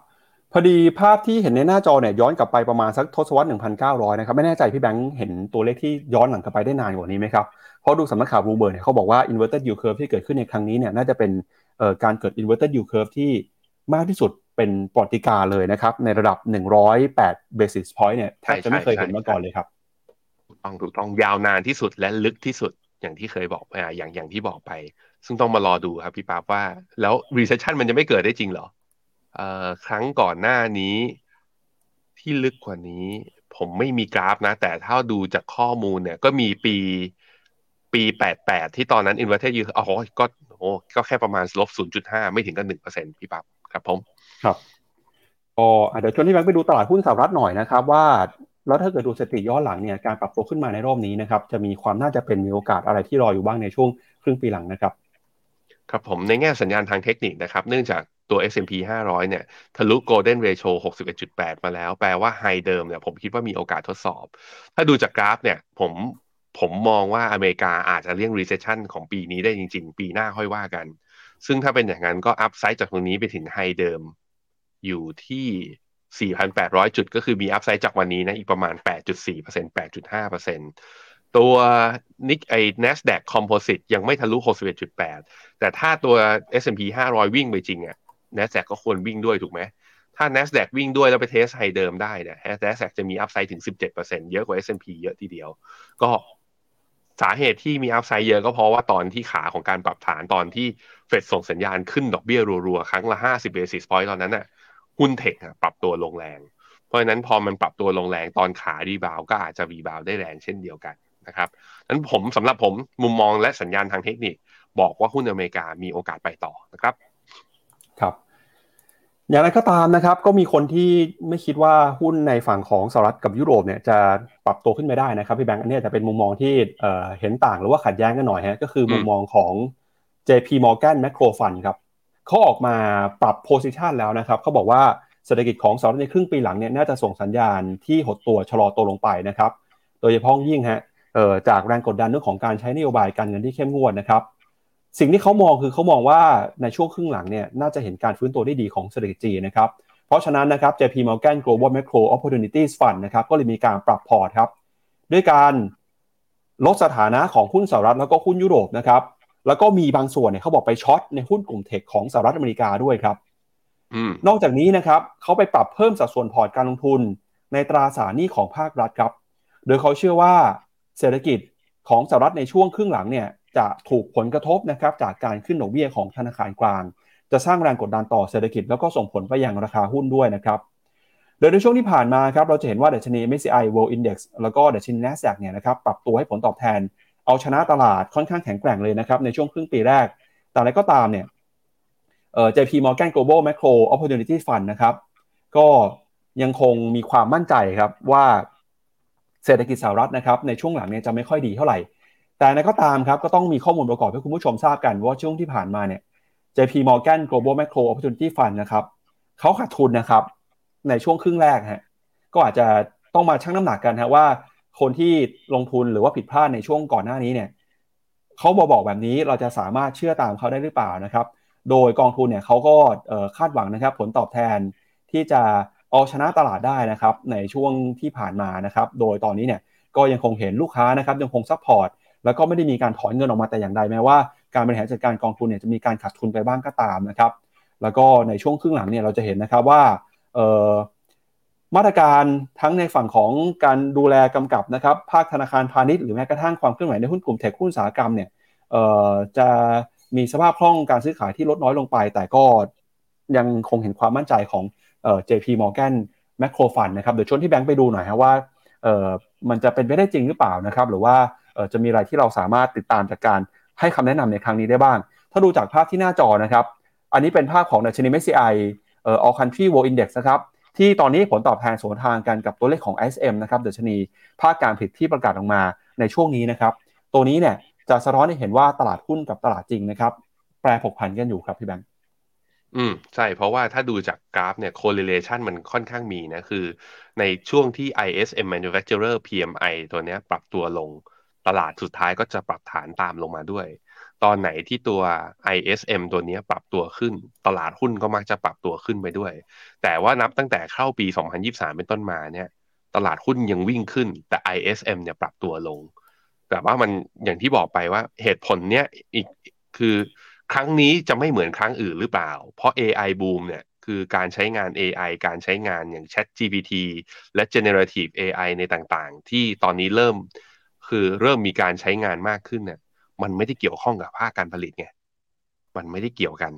พอดีภาพที่เห็นในหน้าจอเนี่ยย้อนกลับไปประมาณสักทศวรรษ 1,900 นะครับ ไม่แน่ใจพี่แบงค์เห็นตัวเลขที่ย้อนหลังกลับไปได้นานกว่านี้ไหมครับ เพราะดูสำนักข่าวบูเบิร์เนี่ยเขาบอกว่า inverted yield curve ที่เกิดขึ้นในครั้งนี้เนี่ยน่าจะเป็นการเกิด inverted yield curve ที่ มากที่สุดเป็นปรติการเลยนะครับ ในระดับ 108 basis point เนี่ยแทบจะไม่เคยเห็นมาก่อนเลยครับถูกต้องถูกต้องยาวนานที่สุดและลึกที่สุดอย่างที่เคยบอกไปอย่างอย่างที่บอกไป ซึ่งต้องมารอดูครับพี่ป๊าว่า แล้ว recession มันจะไม่เกิดได้จริงเหรอเอ่อครั้งก่อนหน้านี้ ที่ลึกกว่านี้ ผมไม่มีกราฟนะ แต่ถ้าดูจากข้อมูลเนี่ย ก็มีปีปีแปดแปดที่ตอนนั้น inverted yield อ๋อก็โอ้ก็แค่ประมาณลบศูนย์จุดห้าไม่ถึงกันหนึ่งเปอร์เซ็นพี่ปั๊บ ครับผมครับก็เดี๋ยวชวนที่แบงค์ไปดูตลาดหุ้นสหรัฐหน่อยนะครับ ว่าแล้วถ้าเกิดดูสถิติย้อนหลังเนี่ยการปรับตัวขึ้นมาในรอบนี้นะครับจะมีความน่าจะเป็นมีโอกาสอะไรที่รออยู่บ้างในช่วงครึ่งปีหลังนะครับครับผมในแง่สัญญาณทางเทคนิคนะครับเนื่องจากตัว S&P 500 เนี่ยทะลุ Golden Ratio 61.8 มาแล้ว แปลว่าไฮเดิมเนี่ยผมคิดว่ามีโอกาสทดสอบ ถ้าดูจากกราฟเนี่ยผมผมมองว่าอเมริกาอาจจะเลี่ยง recession ของปีนี้ได้จริง ๆ ปีหน้าค่อยว่ากัน ซึ่งถ้าเป็นอย่างนั้นก็ upside จากตรงนี้ไปถึง high เดิม อยู่ที่ 4,800 จุด ก็คือมี upside จากวันนี้นะ อีกประมาณ 8.4% 8.5%ตัวนิกไอ้ NASDAQ Composite ยังไม่ทะลุ 61.8 แต่ถ้าตัว S&P 500 วิ่งไปจริงอะ NASDAQ ก็ควรวิ่งด้วยถูกไหมถ้า NASDAQ วิ่งด้วยแล้วไป test high เดิมได้เนี่ย NASDAQ จะมี upside ถึง 17%เยอะกว่า S&P เยอะทีเดียว ก็ สาเหตุที่มี upside เยอะก็เพราะว่าตอนที่ขาของการปรับฐานตอนที่เฟดส่งสัญญาณขึ้นดอกเบี้ยรัวๆ ครั้งละ 50 basis point ตอนนั้นน่ะหุ้น tech ปรับตัวลงแรง เพราะฉะนั้นพอมันปรับตัวลงแรงตอนขา rebound ก็อาจจะ rebound ได้แรงเช่นเดียวกันนะครับนั้นผมสำหรับผมมุมมองและสัญญาณทางเทคนิค บอกว่าหุ้นอเมริกามีโอกาสไปต่อนะครับ ครับ อย่างไรก็ตามนะครับ ก็มีคนที่ไม่คิดว่าหุ้นในฝั่งของสหรัฐกับยุโรปเนี่ยจะปรับตัวขึ้นไม่ได้นะครับพี่แบงค์อันนี้จะเป็นมุมมองที่เห็นต่างหรือว่าขัดแย้งกันหน่อยฮะก็คือมุมมองของ JP Morgan Macro Fund ครับเขาออกมาปรับโพซิชันแล้วนะครับเขาบอกว่าเศรษฐกิจของสหรัฐในครึ่งปีหลังเนี่ยน่าจะส่งสัญญาณที่หดตัวชะลอตัวลงไปนะครับ โดยเฉพาะยิ่งฮะจากแรงกดดันเรื่องของการใช้นโยบายการเงินที่เข้มงวดนะครับ สิ่งที่เขามองคือเขามองว่าในช่วงครึ่งหลังเนี่ยน่าจะเห็นการฟื้นตัวได้ดีของเศรษฐกิจจีนนะครับ เพราะฉะนั้นนะครับ JP Morgan Global Macro Opportunities Fund นะครับก็เลยมีการปรับพอร์ตครับ ด้วยการลดสถานะของหุ้นสหรัฐแล้วก็หุ้นยุโรปนะครับแล้วก็มีบางส่วนเนี่ยเขาบอกไป short ในหุ้นกลุ่ม tech ของสหรัฐอเมริกาด้วยครับนอกจากนี้นะครับเขาไปปรับเพิ่มสัดส่วนพอร์ตการลงทุน ในตราสารหนี้ของภาครัฐครับ โดยเขาเชื่อว่าเศรษฐกิจของสหรัฐในช่วงครึ่งหลังเนี่ย จะถูกผลกระทบนะครับจากการขึ้นดอกเบี้ยของธนาคารกลาง จะสร้างแรงกดดันต่อเศรษฐกิจ แล้วก็ส่งผลไปยังราคาหุ้นด้วยนะครับโดยในช่วงที่ผ่านมาครับเราจะเห็นว่าดัชนี MSCI World Index แล้วก็ดัชนี NASDAQ เนี่ยนะครับปรับตัวให้ผลตอบแทน เอาชนะตลาดค่อนข้างแข็งแกร่งเลยนะครับในช่วงครึ่งปีแรก แต่อะไรก็ตามเนี่ยเอ่อ JP Morgan Global Macro Opportunity Fund นะครับก็ยังคงมีความมั่นใจครับว่าเศรษฐกิจสหรัฐนะครับในช่วงหลังเนี่ยจะไม่ค่อยดีเท่าไหร่ แต่ในก็ตามครับก็ต้องมีข้อมูลประกอบให้คุณผู้ชมทราบกันว่าช่วงที่ผ่านมาเนี่ย JP Morgan Global Macro Opportunity Fund นะครับเขาขาดทุนนะครับในช่วงครึ่งแรกฮะก็อาจจะต้องมาชั่งน้ำหนักกันฮะว่า คนที่ลงทุนหรือว่าผิดพลาดในช่วงก่อนหน้านี้เนี่ยเขาบอกบอกแบบนี้เราจะสามารถเชื่อตามเขาได้หรือเปล่านะครับ โดยกองทุนเนี่ยเขาก็คาดหวังนะครับ ผลตอบแทนที่จะเอาชนะตลาดได้นะครับในช่วงที่ผ่านมานะครับ โดยตอนนี้เนี่ยก็ยังคงเห็นลูกค้านะครับยังคง support แล้วก็ไม่ได้มีการถอนเงินออกมาแต่อย่างใดแม้ว่าการบริหารจัดการกองทุนเนี่ยจะมีการขาดทุนไปบ้างก็ตามนะครับ แล้วก็ในช่วงครึ่งหลังเนี่ยเราจะเห็นนะครับว่ามาตรการทั้งในฝั่งของการดูแลกำกับนะครับภาคธนาคารพาณิชย์หรือแม้กระทั่งความเคลื่อนไหวในหุ้นกลุ่ม tech หุ้นอุตสาหกรรมเนี่ยจะมีสภาพคล่องการซื้อขายที่ลดน้อยลงไป แต่ก็ยังคงเห็นความมั่นใจของ JP Morgan Macro Fund นะครับเดี๋ยวชวนที่แบงค์ไปดูหน่อยครับว่ามันจะเป็นไปได้จริงหรือเปล่านะครับ หรือว่า จะมีอะไรที่เราสามารถติดตามจากการให้คำแนะนำในครั้งนี้ได้บ้าง ถ้าดูจากภาพที่หน้าจอนะครับ อันนี้เป็นภาพของดัชนี MSCI เอ่อ All Country World Index นะครับที่ตอนนี้ผลตอบแทนสวนทางกันกับตัวเลขของ SM นะครับดัชนีภาคการผลิตที่ประกาศออกมาในช่วงนี้นะครับ ตัวนี้เนี่ยจะสะท้อนให้เห็นว่าตลาดหุ้นกับตลาดจริงนะครับ แปรผกผันกันอยู่ครับพี่แบงค์อืมใช่เพราะว่าถ้าดูจากกราฟเนี่ย correlation มันค่อนข้างมีนะ คือในช่วงที่ ISM Manufacturer PMI ตัวเนี้ยปรับตัวลง ตลาดสุดท้ายก็จะปรับฐานตามลงมาด้วย ตอนไหนที่ตัว ISM ตัวนี้ปรับตัวขึ้น ตลาดหุ้นก็มักจะปรับตัวขึ้นไปด้วย แต่ว่านับตั้งแต่เข้าปี 2023 เป็นต้นมาเนี่ย ตลาดหุ้นยังวิ่งขึ้น แต่ ISM เนี่ยปรับตัวลง แต่ว่ามันอย่างที่บอกไปว่าเหตุผลเนี้ยอีกคือครั้งนี้จะไม่เหมือนครั้งอื่นหรือเปล่า เพราะ AI boom เนี่ยคือการใช้งาน AI การใช้งานอย่าง Chat GPT และ generative AI ในต่างๆ ที่ตอนนี้เริ่ม คือเริ่มมีการใช้งานมากขึ้นเนี่ยมันไม่ได้เกี่ยวข้องกับภาคการผลิตไงมันไม่ได้เกี่ยวกัน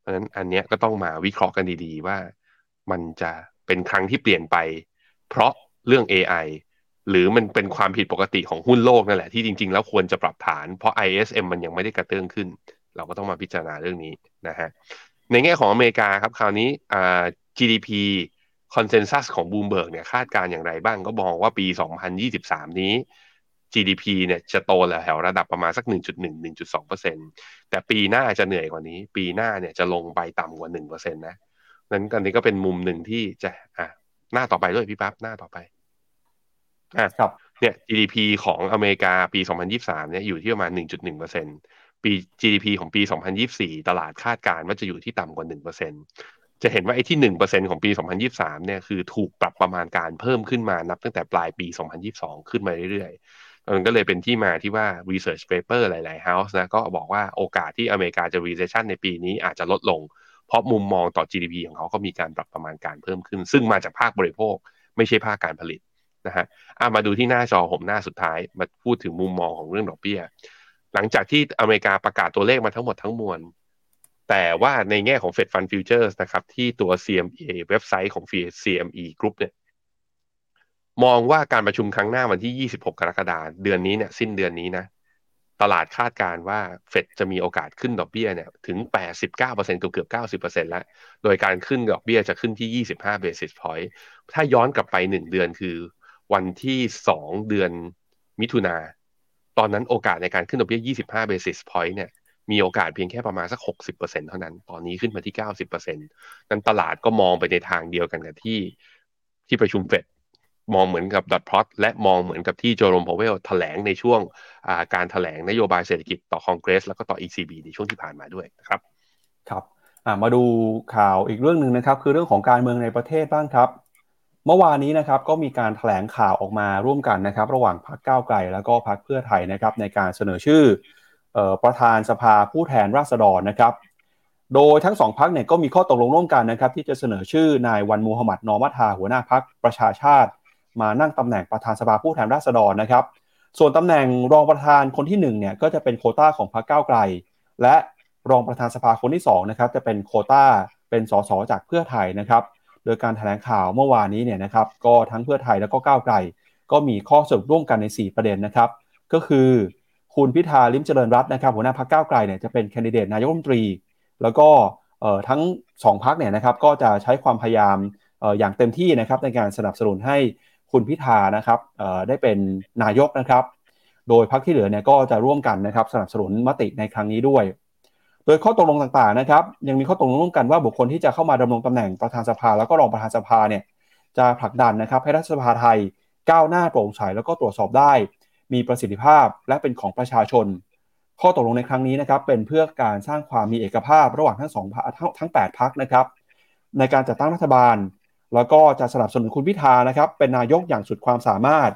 เพราะฉะนั้นอันนี้ก็ต้องมาวิเคราะห์กันดีๆ ว่ามันจะเป็นครั้งที่เปลี่ยนไป เพราะเรื่อง AI หรือมันเป็นความผิดปกติของหุ้นโลกนั่นแหละที่จริงๆ แล้วควรจะปรับฐานเพราะ ISM มันยังไม่ได้กระเตื้องขึ้น เราก็ต้องมาพิจารณาเรื่องนี้นะฮะในแง่ของอเมริกาครับคราวนี้ GDP คอนเซนแซสของบูมเบิร์กเนี่ยคาดการอย่างไรบ้างก็มองว่าปี 2023 นี้ GDP เนี่ยจะโตแถวระดับประมาณสัก 1.1-1.2%แต่ปีหน้าจะเหนื่อยกว่านี้ ปีหน้าเนี่ยจะลงไปต่ำกว่า1%นะนั้นอันนี้ก็เป็นมุมหนึ่งที่จะอะหน้าต่อไปด้วยพี่ปั๊บหน้าต่อไปอะครับเนี่ย GDP ของอเมริกาปี 2023 เนี่ยอยู่ที่ประมาณ 1.1%ปี GDP ของปี 2024 ตลาดคาดการณ์ว่าจะอยู่ที่ต่ำกว่า 1%จะเห็นว่าไอ้ที่ 1%ของปี 2023 เนี่ยคือถูกปรับประมาณการเพิ่มขึ้นมานับตั้งแต่ปลายปี 2022 ขึ้นมาเรื่อยๆ มันก็เลยเป็นที่มาที่ว่า research paper หลาย ๆ house นะก็บอกว่าโอกาสที่อเมริกาจะ recession ในปีนี้อาจจะลดลง เพราะมุมมองต่อ GDP ของเขาก็มีการปรับประมาณการเพิ่มขึ้น ซึ่งมาจากภาคบริโภค ไม่ใช่ภาคการผลิตนะฮะมาดูที่หน้าจอผมหน้าสุดท้าย มาพูดถึงมุมมองของเรื่องดอกเบี้ย หลังจากที่อเมริกาประกาศตัวเลขมาทั้งหมดทั้งมวล แต่ว่าในแง่ของ Fed Fund Futures นะครับที่ตัว CME เว็บไซต์ของ CME Group เนี่ย มองว่าการประชุมครั้งหน้าวันที่ 26 กรกฎาคมเดือนนี้เนี่ยสิ้นเดือนนี้นะ ตลาดคาดการว่าเฟดจะมีโอกาสขึ้นดอกเบี้ยเนี่ยถึง 89%เกือบเกือบ90%แล้ว โดยการขึ้นดอกเบี้ยจะขึ้นที่ 25 basis point ถ้าย้อนกลับไป 1 เดือนคือวันที่ 2 เดือนมิถุนาตอนนั้นโอกาสในการขึ้นดอกเบี้ย 25 basis point เนี่ยมีโอกาสเพียงแค่ประมาณสัก 60%เท่านั้น ตอนนี้ขึ้นมาที่ 90%นั้นตลาดก็มองไปในทางเดียวกันกับที่ที่ประชุมเฟด มองเหมือนกับดอทพลอตและมองเหมือนกับที่โจโรมพาวเวลแถลงในช่วงการแถลงนโยบายเศรษฐกิจต่อคอนเกรส แล้วก็ต่อ ECB ในช่วงที่ผ่านมาด้วยนะครับครับมาดูข่าวอีกเรื่องหนึ่งนะครับ คือเรื่องของการเมืองในประเทศบ้างครับ เมื่อวานนี้นะครับก็มีการถแถลงข่าวออกมาร่วมกันนะครับ ระหว่างพรรคก้าวไกล แล้วก็พรรคเพื่อไทยนะครับ ในการเสนอชื่อประธานสภาผู้แทนราษฎรนะครับ โดยทั้งสองพรรคเนี่ยก็มีข้อตกลงร่วมกันนะครับ ที่จะเสนอชื่อนายวันมูฮัมหมัดนอมัทาหัวหน้าพรรคประชาชาติ มานั่งตำแหน่งประธานสภาผู้แทนราษฎรนะครับ ส่วนตำแหน่งรองประธานคนที่1เนี่ยก็จะเป็นโคต้าของพรรคก้าวไกล และรองประธานสภาคนที่2นะครับจะเป็นโคต้าเป็นสสจากเพื่อไทยนะครับ โดยการถแถลงข่าวเมื่อวานนี้เนี่ยนะครับก็ทั้งเพื่อไทยแล้วก็ก้าวไกล ก็มีข้อสรุปร่วมกันใน 4 ประเด็นนะครับ ก็คือคุณพิธาลิมเจริญรัตน์นะครับหัวหน้าพรรคก้าวไกลเนี่ยจะเป็นแคนดิเดตนายกรัฐมนตรี แล้วก็ทั้ง 2พักเนี่ยนะครับก็จะใช้ความพยายามอย่างเต็มที่นะครับในการสนับสนุนให้ คุณพิธานะครับได้เป็นนายกนะครับ โดยพักที่เหลือเนี่ยก็จะร่วมกันนะครับสนับสนุนมติในครั้งนี้ด้วย โดยข้อตกลงต่างๆนะครับ ยังมีข้อตกลงร่วมกันว่าบุคคลที่จะเข้ามาดำรงตำแหน่งประธานสภา แล้วก็รองประธานสภาเนี่ยจะผลักดันนะครับให้รัฐสภาไทยก้าวหน้าโปร่งใสแล้วก็ตรวจสอบได้ มีประสิทธิภาพและเป็นของประชาชน ข้อตกลงในครั้งนี้นะครับเป็นเพื่อการสร้างความมีเอกภาพระหว่างทั้งสองทั้งทั้ง8พักนะครับในการจัดตั้งรัฐบาล แล้วก็จะสนับสนุนคุณพิธานะครับเป็นนายกอย่างสุดความสามารถ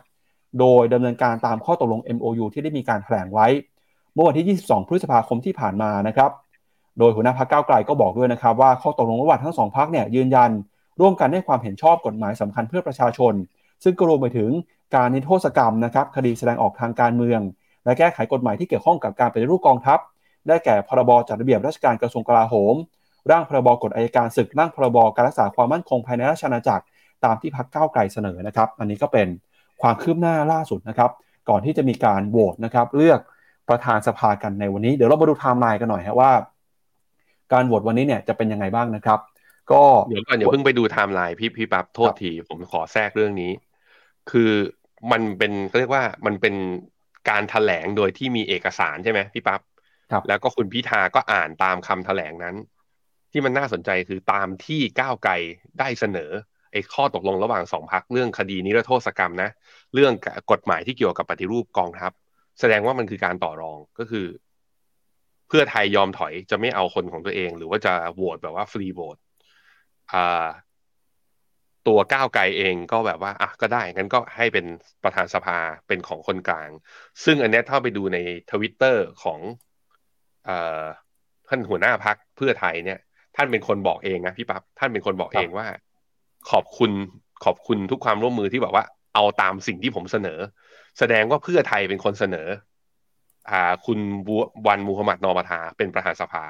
โดยดำเนินการตามข้อตกลง MOU ที่ได้มีการแถลงไว้ เมื่อวันที่ 22 พฤษภาคมที่ผ่านมานะครับโดยหัวหน้าพักเก้าไกลก็บอกด้วยนะครับว่าข้อตกลงระหว่างทั้งสองพักเนี่ยยืนยัน ร่วมกันให้ความเห็นชอบกฎหมายสำคัญเพื่อประชาชน ซึ่งก็รวมไปถึงการนิโทษกรรมนะครับคดีแสดงออกทางการเมือง และแก้ไขกฎหมายที่เกี่ยวข้องกับการปฏิรูปกองทัพ ได้แก่พรบจัดระเบียบราชการกระทรวงกลาโหม ร่างพรบกฎอายการศึกร่างพรบการรักษาความมั่นคงภายในราชอาณาจักร ตามที่พักเก้าไกลเสนอนะครับ อันนี้ก็เป็นความคืบหน้าล่าสุดนะครับ ก่อนที่จะมีการโหวตนะครับ เลือกประธานสภากันในวันนี้ เดี๋ยวเรามาดูไทม์ไลน์กันหน่อยฮะว่า การโหวตวันนี้เนี่ยจะเป็นยังไงบ้างนะครับ ก็เดี๋ยวก่อนเดี๋ยวเพิ่งไปดูไทม์ไลน์พี่พี่ปั๊บโทษทีผมขอแทรกเรื่องนี้ คือมันเป็นเรียกว่ามันเป็นการแถลงโดยที่มีเอกสารใช่ไหมพี่ปั๊บครับแล้วก็คุณพิธาก็อ่านตามคำแถลงนั้น ที่มันน่าสนใจคือตามที่ก้าวไกลได้เสนอไอ้ข้อตกลงระหว่างสองพรรคเรื่องคดีนิรโทษกรรมนะ เรื่องกฎหมายที่เกี่ยวกับปฏิรูปกองทัพ แสดงว่ามันคือการต่อรองก็คือ เพื่อไทยยอมถอยจะไม่เอาคนของตัวเอง หรือว่าจะโหวตแบบว่าฟรีโหวตอ่าตัวก้าวไกลเองก็แบบว่าอะก็ได้งั้นก็ให้เป็นประธานสภาเป็นของคนกลาง ซึ่งอันนี้ถ้าไปดูในทวิตเตอร์ของอท่านหัวหน้าพักเพื่อไทยเนี่ย ท่านเป็นคนบอกเองนะพี่ปับ๊บท่านเป็นคนบอกเองว่า ขอบคุณขอบคุณทุกความร่วมมือที่แบบว่า เอาตามสิ่งที่ผมเสนอ แสดงว่าเพื่อไทยเป็นคนเสนอ อ่า คุณวันมูฮัมหมัดนอมาทาเป็นประธานสภา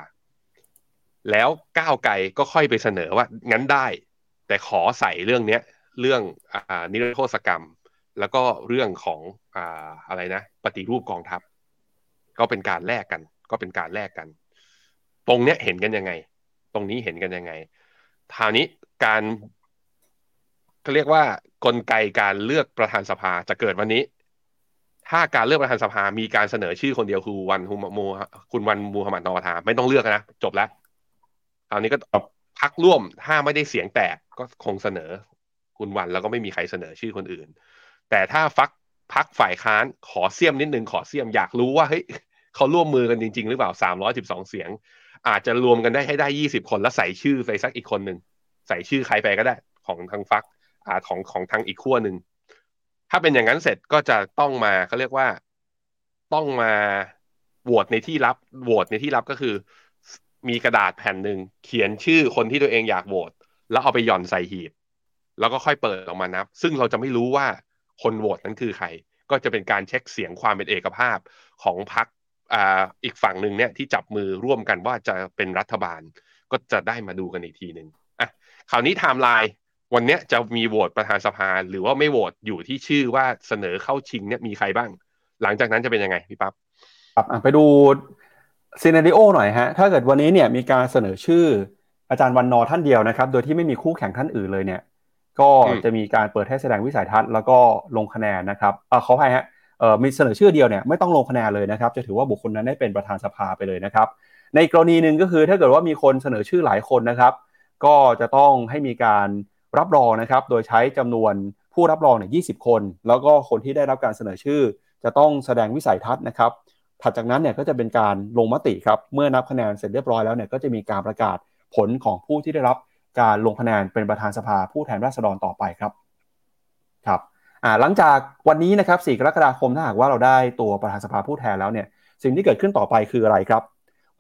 แล้วก้าวไกลก็ค่อยไปเสนอว่า งั้นได้ แต่ขอใส่เรื่องเนี้ย เรื่องอ่านิรโทษกรรม แล้วก็เรื่องของอ่าอะไรนะปฏิรูปกองทัพ ก็เป็นการแลกกัน ก็เป็นการแลกกัน ตรงเนี้ยเห็นกันยังไง ตรงนี้เห็นกันยังไงทาวนี้การเขาเรียกว่ากลไกการเลือกประธานสภาจะเกิดวันนี้ ถ้าการเลือกประธานสภามีการเสนอชื่อคนเดียวคือวันฮุมูคุณวันมูฮัมหมัดนอทาไม่ต้องเลือกนะจบแล้วคราวนี้ก็พักร่วมถ้าไม่ได้เสียงแตกก็คงเสนอ คุณวันแล้วก็ไม่มีใครเสนอชื่อคนอื่น แต่ถ้าฟักพักฝ่ายค้านขอเสียมนิดนึงขอเสียมอยากรู้ว่าเฮ้ยเขาร่วมมือกันจริง ๆ หรือเปล่าสามร้อยสิบสองเสียง อาจจะรวมกันได้ให้ได้ยี่สิบคนแล้วใส่ชื่อไปสักอีกคนหนึ่งใส่ชื่อใครไปก็ได้ของทางฟักอ่าของของทางอีกขั้วหนึ่งถ้าเป็นอย่างนั้นเสร็จก็จะต้องมาเขาเรียกว่าต้องมาโหวตในที่ลับโหวตในที่ลับก็คือ มีกระดาษแผ่นหนึ่งเขียนชื่อคนที่ตัวเองอยากโหวตแล้วเอาไปหย่อนใส่หีบ แล้วก็ค่อยเปิดออกมานับ ซึ่งเราจะไม่รู้ว่าคนโหวตนั้นคือใคร ก็จะเป็นการเช็คเสียงความเป็นเอกภาพของพรรค อ่าอีกฝั่งหนึ่งเนี่ยที่จับมือร่วมกันว่าจะเป็นรัฐบาลก็จะได้มาดูกันอีกทีหนึ่งอะคราวนี้ไทม์ไลน์วันนี้จะมีโหวตประธานสภาหรือว่าไม่โหวตอยู่ที่ชื่อว่าเสนอเข้าชิงเนี่ยมีใครบ้าง หลังจากนั้นจะเป็นยังไงพี่ปั๊บครับไปดู scenario หน่อยฮะถ้าเกิดวันนี้เนี่ยมีการเสนอชื่ออาจารย์วันนอร์ท่านเดียวนะครับ โดยที่ไม่มีคู่แข่งท่านอื่นเลยเนี่ย ก็จะมีการเปิดให้แสดงวิสัยทัศน์แล้วก็ลงคะแนนนะครับเออขออภัยฮะเออ มีเสนอชื่อเดียวเนี่ยไม่ต้องลงคะแนนเลยนะครับ จะถือว่าบุคคลนั้นได้เป็นประธานสภาไปเลยนะครับ ในกรณีหนึ่งก็คือถ้าเกิดว่ามีคนเสนอชื่อหลายคนนะครับ ก็จะต้องให้มีการรับรองนะครับ โดยใช้จำนวนผู้รับรองเนี่ยยีคน แล้วก็คนที่ได้รับการเสนอชื่อ จะต้องแสดงวิสัยทัศน์นะครับ ถัดจากนั้นเนี่ยก็จะเป็นการลงมติครับ เมื่อนับคะแนนเสร็จเรียบร้อยแล้วเนี่ยก็จะมีการประกาศผลของผู้ที่ได้รับการลงคะแนนเป็นประธานสภาผู้แทนราษฎรต่อไปครับ ครับ หลังจากวันนี้นะครับ4กรกฎาคมถ้าหากว่าเราได้ตัวประธานสภาผู้แทนแล้วเนี่ยสิ่งที่เกิดขึ้นต่อไปคืออะไรครับ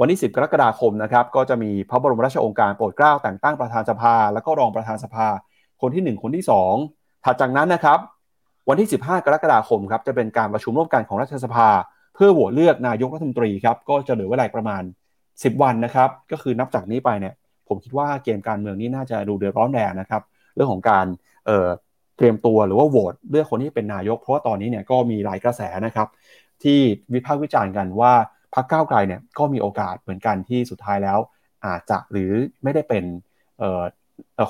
วันที่ 10 กรกฎาคมนะครับก็จะมีพระบรมราชโองการโปรดเกล้าแต่งตั้งประธานสภา แล้วก็รองประธานสภา คนที่ 1 คนที่ 2 ถัดจากนั้นนะครับ วันที่ 15 กรกฎาคมครับจะเป็นการประชุมร่วมกันของรัฐสภา เพื่อโหวตเลือกนายกรัฐมนตรีครับก็จะเหลือเวลาประมาณ 10 วันนะครับก็คือนับจากนี้ไปเนี่ยผมคิดว่าเกมการเมืองนี่น่าจะดูเดือดร้อนแรงนะครับ เรื่องของการเเตรียมตัวหรือว่าโหวตเลือกคนที่เป็นนายก เพราะว่าตอนนี้เนี่ยก็มีหลายกระแสนะครับ ที่วิพากษ์วิจารณ์กันว่าพรรคก้าวไกลเนี่ยก็มีโอกาสเหมือนกันที่สุดท้ายแล้ว อาจจะหรือไม่ได้เป็น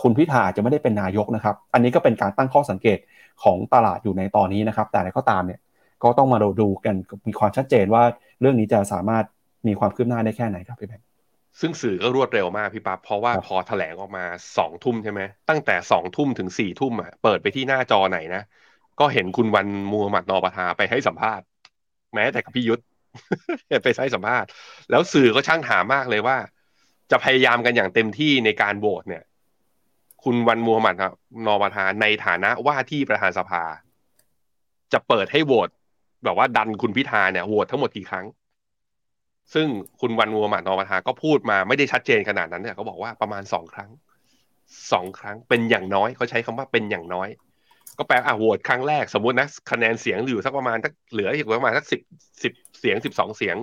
คุณพิธาอาจจะไม่ได้เป็นนายกนะครับ อันนี้ก็เป็นการตั้งข้อสังเกตของตลาดอยู่ในตอนนี้นะครับ แต่อะไรก็ตามเนี่ยก็ต้องมาดูกันมีความชัดเจนว่าเรื่องนี้จะสามารถมีความคืบหน้าได้แค่ไหนครับพี่แบงค์ ซึ่งสื่อก็รวดเร็วมากพี่ปั๊บเพราะว่าพอแถลงออกมาสองทุ่มใช่ไหมตั้งแต่สองทุ่มถึงสี่ทุ่มอะเปิดไปที่หน้าจอไหนนะก็เห็นคุณวันมูฮัมหมัดนอปทาไปให้สัมภาษณ์ แม้แต่กับพี่ยุทธไปให้สัมภาษณ์ แล้วสื่อก็ช่างถามมากเลยว่า จะพยายามกันอย่างเต็มที่ในการโหวตเนี่ย คุณวันมูฮัมหมัดนอปทาในฐานะว่าที่ประธานสภา จะเปิดให้โหวตแบบว่าดันคุณพิธาเนี่ยโหวตทั้งหมดกี่ครั้ง ซึ่งคุณวันวัวหมาดนอมาทาก็พูดมาไม่ได้ชัดเจนขนาดนั้นเนี่ยเขาบอกว่าประมาณสองครั้งสองครั้งเป็นอย่างน้อยเขาใช้คำว่าเป็นอย่างน้อย ก็แปลอะโหวตครั้งแรกสมมตินะคะแนนเสียงอยู่สักประมาณสักเหลืออีกประมาณสักสิบสิบเสียงสิบสองเสียง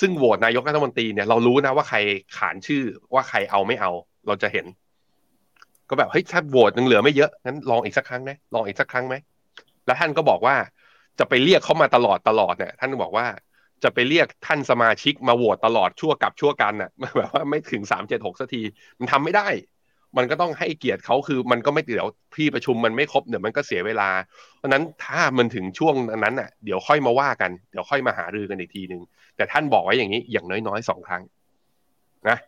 ซึ่งโหวตนายกรัฐมนตรีเนี่ยเรารู้นะว่าใครขานชื่อว่าใครเอาไม่เอา เราจะเห็น ก็แบบเฮ้ยถ้าโหวตยังเหลือไม่เยอะงั้นลองอีกสักครั้งนะลองอีกสักครั้งไหมแล้วท่านก็บอกว่าจะไปเรียกเขามาตลอดตลอดเนี่ยท่านบอกว่า จะไปเรียกท่านสมาชิกมาโหวตตลอดชั่วกับชั่วกันน่ะแบบว่าไม่ถึงสามเจ็ดหกสักที มันทำไม่ได้ มันก็ต้องให้เกียรติเขาคือมันก็ไม่เดี๋ยวที่ประชุมมันไม่ครบเดี๋ยวมันก็เสียเวลา เพราะนั้นถ้ามันถึงช่วงนั้นน่ะเดี๋ยวค่อยมาว่ากันเดี๋ยวค่อยมาหารือกันอีกทีหนึ่งแต่ท่านบอกไว้อย่างนี้อย่างน้อยๆสองครั้งนะ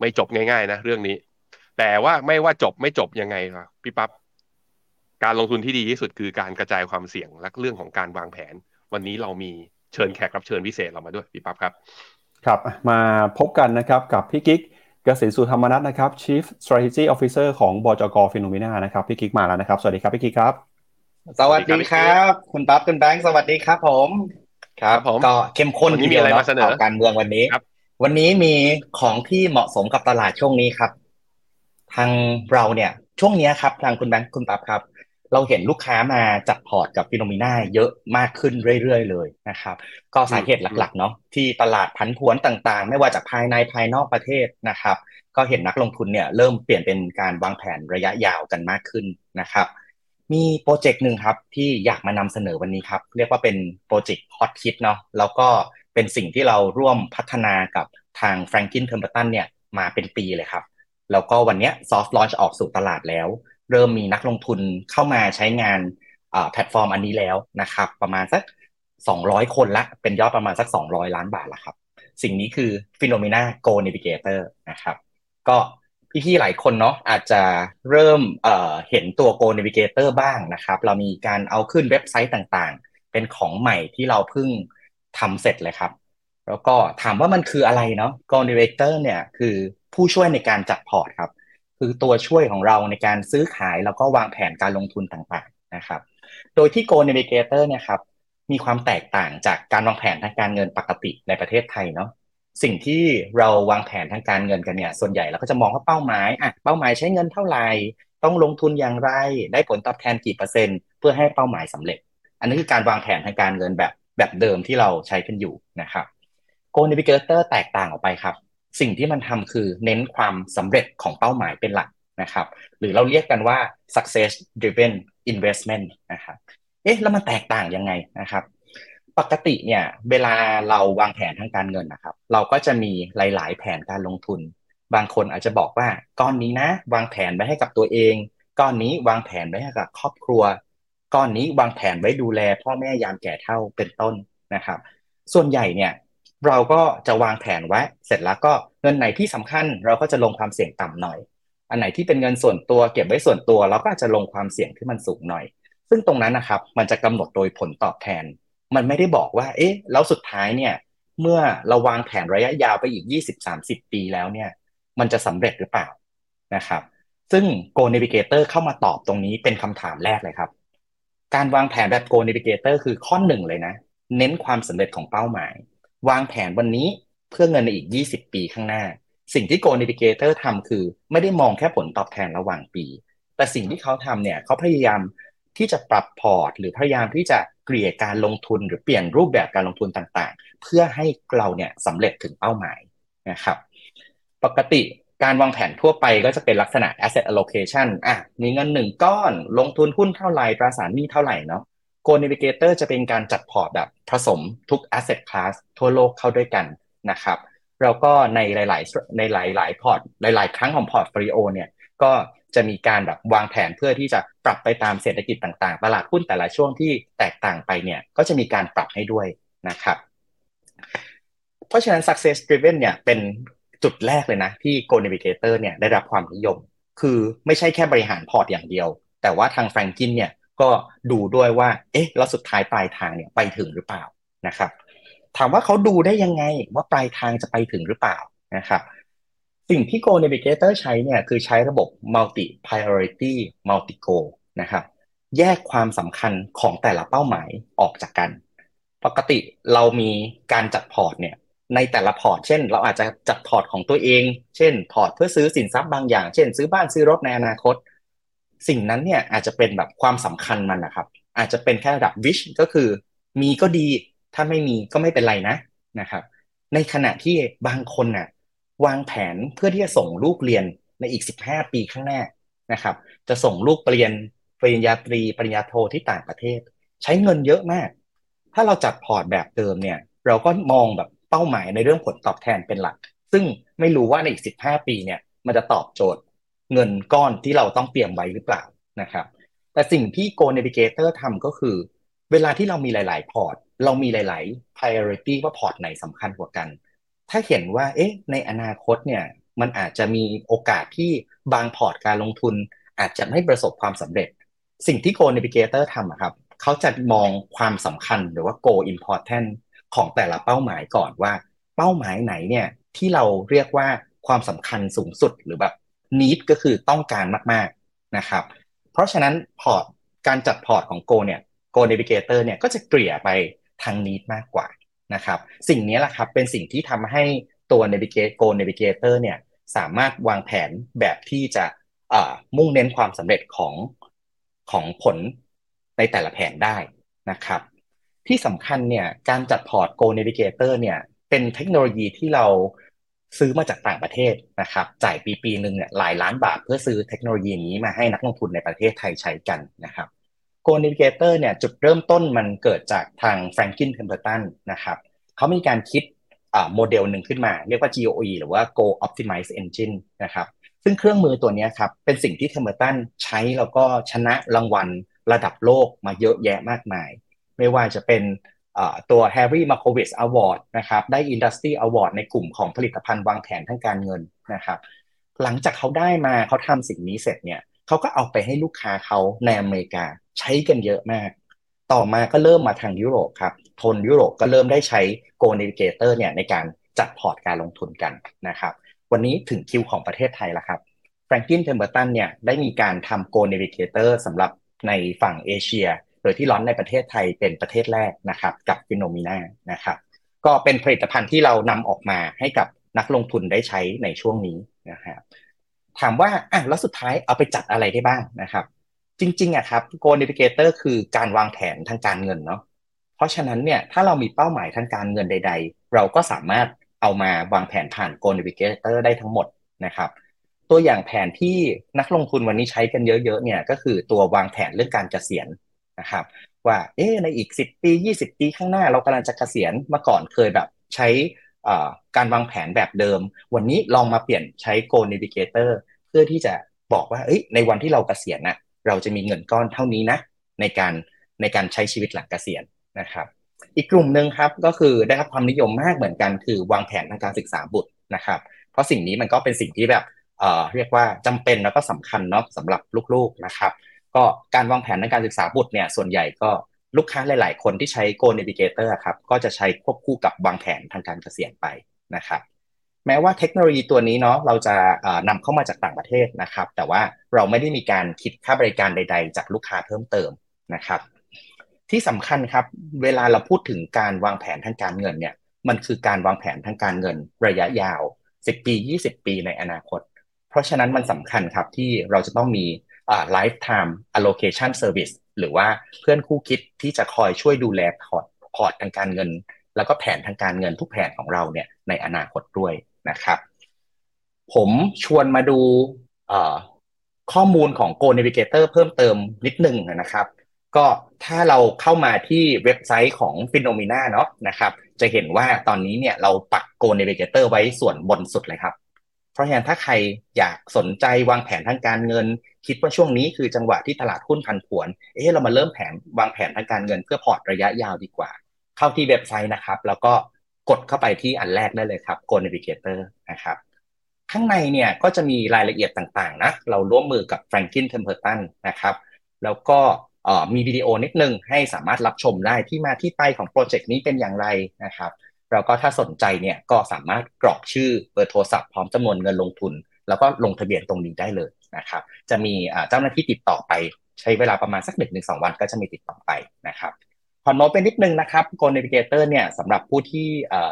ไม่จบง่ายๆนะเรื่องนี้ แต่ว่าไม่ว่าจบไม่จบยังไงพี่ปั๊บการลงทุนที่ดีที่สุดคือการกระจายความเสี่ยงและเรื่องของการวางแผน วันนี้เรามี เชิญแขกรับเชิญพิเศษเรามาด้วยพี่ปั๊บครับ ครับ มาพบกันนะครับกับพี่กิ๊กเกษตรสุธรรมนัทนะครับ Chief Strategy Officer ของบจกฟินโนมีนานะครับพี่กิ๊กมาแล้วนะครับ สวัสดีครับพี่กิ๊กครับ สวัสดีครับ คุณปั๊บคุณแบงค์สวัสดีครับผมครับผมก็เข้มข้นทีเดียวเนาะการเมืองวันนี้วันนี้มีของที่เหมาะสมกับตลาดช่วงนี้ครับ ทางเราเนี่ย ช่วงนี้ครับ ทางคุณแบงค์คุณปั๊บครับ เราเห็นลูกค้ามาจัดพอร์ตกับฟิโนมิน่าเยอะมากขึ้นเรื่อยๆเลยนะครับ ก็สาเหตุหลักๆเนาะที่ตลาดพันผวนต่างๆ ไม่ว่าจากภายในภายนอกประเทศนะครับ ก็เห็นนักลงทุนเนี่ยเริ่มเปลี่ยนเป็นการวางแผนระยะยาวกันมากขึ้นนะครับ มีโปรเจกต์หนึ่งครับที่อยากมานำเสนอวันนี้ครับ เรียกว่าเป็นโปรเจกต์ฮอตฮิตเนาะแล้วก็เป็นสิ่งที่เราร่วมพัฒนากับทาง Franklin Templeton เนี่ยมาเป็นปีเลยครับ แล้วก็วันนี้ soft launch ออกสู่ตลาดแล้ว เริ่มมีนักลงทุนเข้ามาใช้งานแพลตฟอร์มอันนี้แล้วนะครับ ประมาณสัก 200 คนละเป็นยอดประมาณสัก 200 ล้านบาทละครับ สิ่งนี้คือ Finnomena Goal Navigator นะครับ ก็พี่ๆหลายคนเนาะอาจจะเริ่มเเห็นตัว Go Navigator บ้างนะครับ เรามีการเอาขึ้นเว็บไซต์ต่างๆ เป็นของใหม่ที่เราเพิ่งทำเสร็จเลยครับ แล้วก็ถามว่ามันคืออะไรเนาะ Go Navigator เนี่ยคือผู้ช่วยในการจัดพอร์ตครับ คือตัวช่วยของเราในการซื้อขายแล้วก็วางแผนการลงทุนต่างๆนะครับ โดยที่ Go Navigator เนี่ยครับมีความแตกต่างจากการวางแผนทางการเงินปกติในประเทศไทยเนาะสิ่งที่เราวางแผนทางการเงินกันเนี่ย ส่วนใหญ่เราก็จะมองว่าเป้าหมายอะเป้าหมายใช้เงินเท่าไหร่ ต้องลงทุนอย่างไร ได้ผลตอบแทนกี่เปอร์เซ็นต์เพื่อให้เป้าหมายสำเร็จ อันนี้คือการวางแผนทางการเงินแบบแบบเดิมที่เราใช้กันอยู่นะครับ Go Navigator แตกต่างออกไปครับ สิ่งที่มันทำคือเน้นความสำเร็จของเป้าหมายเป็นหลักนะครับ หรือเราเรียกกันว่า success driven investment นะครับเอ๊ะแล้วมันแตกต่างยังไงนะครับ ปกติเนี่ยเวลาเราวางแผนทางการเงินนะครับ เราก็จะมีหลาย ๆ แผนการลงทุน บางคนอาจจะบอกว่าก้อนนี้นะ วางแผนไว้ให้กับตัวเอง ก้อนนี้วางแผนไว้ให้กับครอบครัว ก้อนนี้วางแผนไว้ดูแล พ่อแม่ยามแก่เฒ่าเป็นต้นนะครับ ส่วนใหญ่เนี่ย เราก็จะวางแผนไว้ เสร็จแล้วก็เงินไหนที่สำคัญ เราก็จะลงความเสี่ยงต่ำหน่อย อันไหนที่เป็นเงินส่วนตัวเก็บไว้ส่วนตัว เราก็อาจจะลงความเสี่ยงที่มันสูงหน่อย ซึ่งตรงนั้นนะครับ มันจะกำหนดโดยผลตอบแทน มันไม่ได้บอกว่า เอ๊ะ แล้วสุดท้ายเนี่ย เมื่อเราวางแผนระยะยาวไปอีก 20-30 ปีแล้วเนี่ย มันจะสำเร็จหรือเปล่านะครับ ซึ่ง Go Navigator เข้ามาตอบตรงนี้เป็นคำถามแรกเลยครับ การวางแผนแบบ Go Navigator คือข้อหนึ่งเลยนะ เน้นความสำเร็จของเป้าหมาย วางแผนวันนี้เพื่อเงินในอีก 20 ปีข้างหน้า สิ่งที่ Go Navigator ทำคือ ไม่ได้มองแค่ผลตอบแทนระหว่างปี แต่สิ่งที่เขาทำเนี่ยเขาพยายามที่จะปรับพอร์ต หรือพยายามที่จะเกลี่ยการลงทุนหรือเปลี่ยนรูปแบบการลงทุนต่างๆ เพื่อให้เราเนี่ยสำเร็จถึงเป้าหมายนะครับ ปกติการวางแผนทั่วไปก็จะเป็นลักษณะ asset allocation อะ มีเงินหนึ่งก้อน ลงทุนหุ้นเท่าไหร่ตราสารหนี้เท่าไหร่เนาะ Go Navigator จะเป็นการจัดพอร์ตแบบผสมทุก asset class ทั่วโลกเข้าด้วยกันนะครับแล้วก็ในหลาย ๆ ในหลาย ๆ พอร์ต หลาย ๆ ครั้งของ portfolio เนี่ย ก็จะมีการแบบวางแผนเพื่อที่จะปรับไปตามเศรษฐกิจต่าง ๆ ตลาดหุ้นแต่ละช่วงที่แตกต่างไปเนี่ย ก็จะมีการปรับให้ด้วยนะครับ เพราะฉะนั้น success driven เนี่ยเป็นจุดแรกเลยนะ ที่ Goal Navigator เนี่ยได้รับความนิยม คือไม่ใช่แค่บริหารพอร์ตอย่างเดียว แต่ว่าทางแฟรงกินเนี่ย ก็ดูด้วยว่า เอ๊ะ แล้วสุดท้ายปลายทางเนี่ยไปถึงหรือเปล่านะครับ ถามว่าเขาดูได้ยังไงว่าปลายทางจะไปถึงหรือเปล่านะครับ สิ่งที่ Goal Navigator ใช้เนี่ยคือใช้ระบบ multi priority multi goal นะครับ แยกความสำคัญของแต่ละเป้าหมายออกจากกัน ปกติเรามีการจัดพอร์ตเนี่ยในแต่ละพอร์ต เช่น เราอาจจะจัดพอร์ตของตัวเอง เช่น พอร์ตเพื่อซื้อสินทรัพย์บางอย่าง เช่น ซื้อบ้านซื้อรถในอนาคต สิ่งนั้นเนี่ยอาจจะเป็นแบบความสำคัญมันนะครับ อาจจะเป็นแค่ระดับวิชก็คือ มีก็ดีถ้าไม่มีก็ไม่เป็นไรนะนะครับ ในขณะที่บางคนน่ะวางแผนเพื่อที่จะส่งลูกเรียนในอีก 15 ปีข้างหน้านะครับ จะส่งลูกปเรียนปริญญาตรีปริญญาโทที่ต่างประเทศ ใช้เงินเยอะมาก ถ้าเราจัดพอร์ตแบบเดิมเนี่ย เราก็มองแบบเป้าหมายในเรื่องผลตอบแทนเป็นหลัก ซึ่งไม่รู้ว่าในอีก 15 ปีเนี่ยมันจะตอบโจทย์ เงินก้อนที่เราต้องเตรียมไว้หรือเปล่านะครับ แต่สิ่งที่ Goal Navigator ทำก็คือ เวลาที่เรามีหลาย ๆ พอร์ต เรามีหลาย ๆ priority ว่าพอร์ตไหนสำคัญกว่ากัน ถ้าเห็นว่า เอ๊ะ ในอนาคตเนี่ย มันอาจจะมีโอกาสที่บางพอร์ตการลงทุน อาจจะไม่ประสบความสำเร็จ สิ่งที่ Goal Navigator ทำครับเขาจะมองความสำคัญหรือว่า Goal Important ของแต่ละเป้าหมายก่อนว่า เป้าหมายไหนเนี่ยที่เราเรียกว่าความสำคัญสูงสุดหรือแบบ need ก็คือต้องการมาก ๆนะครับ เพราะฉะนั้นพอร์ตการจัดพอร์ตของ Go เนี่ย Go Navigator เนี่ยก็จะเกลี่ยไปทาง need มากกว่านะครับ สิ่งนี้แหละครับเป็นสิ่งที่ทำให้ตัว Navigate Go Navigator เนี่ยสามารถวางแผนแบบที่จะมุ่งเน้นความสำเร็จของของผลในแต่ละแผนได้นะครับ ที่สำคัญเนี่ยการจัดพอร์ต Go Navigator เนี่ยเป็นเทคโนโลยีที่เรา ซื้อมาจากต่างประเทศนะครับ จ่ายปีปีหนึ่งเนี่ยหลายล้านบาทเพื่อซื้อเทคโนโลยีนี้มาให้นักลงทุนในประเทศไทยใช้กันนะครับ Go Navigator เนี่ยจุดเริ่มต้นมันเกิดจากทาง Franklin Templeton นะครับเขามีการคิดโมเดลหนึ่งขึ้นมา เรียกว่า GOE หรือว่า Go Optimize Engine นะครับซึ่งเครื่องมือตัวนี้ครับเป็นสิ่งที่ Templeton ใช้แล้วก็ชนะรางวัลระดับโลกมาเยอะแยะมากมาย ไม่ว่าจะเป็น ตัว Harry Markowitz Award นะครับได้ Industry Award ในกลุ่มของผลิตภัณฑ์วางแผนทางการเงินนะครับ หลังจากเขาได้มาเขาทำสิ่งนี้เสร็จเนี่ยเขาก็เอาไปให้ลูกค้าเขาในอเมริกาใช้กันเยอะมาก ต่อมาก็เริ่มมาทางยุโรปครับทนยุโรปก็เริ่มได้ใช้ Go Navigator เนี่ยในการจัดพอร์ตการลงทุนกันนะครับ วันนี้ถึงคิวของประเทศไทยแล้วครับ Franklin Templeton เนี่ยได้มีการทำ Go Navigator สำหรับในฝั่งเอเชีย โดยที่ร้อนในประเทศไทยเป็นประเทศแรกนะครับกับฟิโนมิน่านะครับก็เป็นผลิตภัณฑ์ที่เรานำออกมาให้กับนักลงทุนได้ใช้ในช่วงนี้นะครับถามว่าอะแล้วสุดท้ายเอาไปจัดอะไรได้บ้างนะครับ จริงๆอะครับ Go Navigator คือการวางแผนทางการเงินเนาะเพราะฉะนั้นเนี่ยถ้าเรามีเป้าหมายทางการเงินใด ๆ เราก็สามารถเอามาวางแผนผ่าน Go Navigator ได้ทั้งหมดนะครับ ตัวอย่างแผนที่นักลงทุนวันนี้ใช้กันเยอะๆเนี่ยก็คือตัววางแผนเรื่องการเกษียณ นะครับว่าเอ๊ในอีก 10 ปี 20 ปีข้างหน้าเรากำลังจะเกษียณมาก่อนเคยแบบใช้การวางแผนแบบเดิม วันนี้ลองมาเปลี่ยนใช้ Go Navigator เพื่อที่จะบอกว่าในวันที่เราเกษียณนะเราจะมีเงินก้อนเท่านี้นะ ในการในการใช้ชีวิตหลังเกษียณนะครับ อีกกลุ่มหนึ่งครับก็คือได้รับความนิยมมากเหมือนกันคือวางแผนทางการศึกษาบุตรนะครับ เพราะสิ่งนี้มันก็เป็นสิ่งที่แบบเเรียกว่าจำเป็นแล้วก็สำคัญเนาะสำหรับลูกๆนะครับ ก็การวางแผนในการศึกษาบุตรเนี่ยส่วนใหญ่ก็ลูกค้าหลาย ๆ คนที่ใช้ Go Navigator ครับก็จะใช้ควบคู่กับวางแผนทางการเกษียณไปนะครับแม้ว่าเทคโนโลยีตัวนี้เนาะเราจะนำเข้ามาจากต่างประเทศนะครับ แต่ว่าเราไม่ได้มีการคิดค่าบริการใด ๆ จากลูกค้าเพิ่มเติมนะครับ ที่สำคัญครับเวลาเราพูดถึงการวางแผนทางการเงินเนี่ยมันคือการวางแผนทางการเงินระยะยาว 10 ปี 20 ปีในอนาคต เพราะฉะนั้นมันสำคัญครับที่เราจะต้องมี lifetime allocation service หรือว่าเพื่อนคู่คิดที่จะคอยช่วยดูแลพอร์ตพอร์ตทางการเงิน แล้วก็แผนทางการเงินทุกแผนของเราเนี่ยในอนาคตด้วยนะครับ ผมชวนมาดูข้อมูลของ Go Navigator เพิ่มเติมนิดนึงนะครับ ก็ถ้าเราเข้ามาที่เว็บไซต์ของ p h e n o m e n a เนาะนะครับ จะเห็นว่าตอนนี้เนี่ยเราปัก Go Navigator ไว้ส่วนบนสุดเลยครับ เพราะฉะนั้นถ้าใครอยากสนใจวางแผนทางการเงิน คิดว่าช่วงนี้คือจังหวะที่ตลาดหุ้นพันผวน เอ๊ะเรามาเริ่มแผนวางแผนทางการเงินเพื่อพอร์ตระยะยาวดีกว่า เข้าที่เว็บไซต์นะครับ แล้วก็กดเข้าไปที่อันแรกได้เลยครับ Go Navigator นะครับ ข้างในเนี่ยก็จะมีรายละเอียดต่างๆนะ เราร่วมมือกับ Franklin Templeton นะครับ แล้วก็มีวิดีโอนิดนึงให้สามารถรับชมได้ที่มาที่ไปของโปรเจกต์นี้เป็นอย่างไรนะครับแล้วก็ถ้าสนใจเนี่ยก็สามารถกรอกชื่อเบอร์โทรศัพท์พร้อมจำนวนเงินลงทุน แล้วก็ลงทะเบียนตรงนี้ได้เลย นะครับ จะมีเจ้าหน้าที่ติดต่อไปใช้เวลาประมาณสักหนึ่งถึงสองวันก็จะมีติดต่อไปนะครับขอโน้ตเป็นนิดนึงนะครับ Go Navigator เนี่ยสำหรับผู้ที่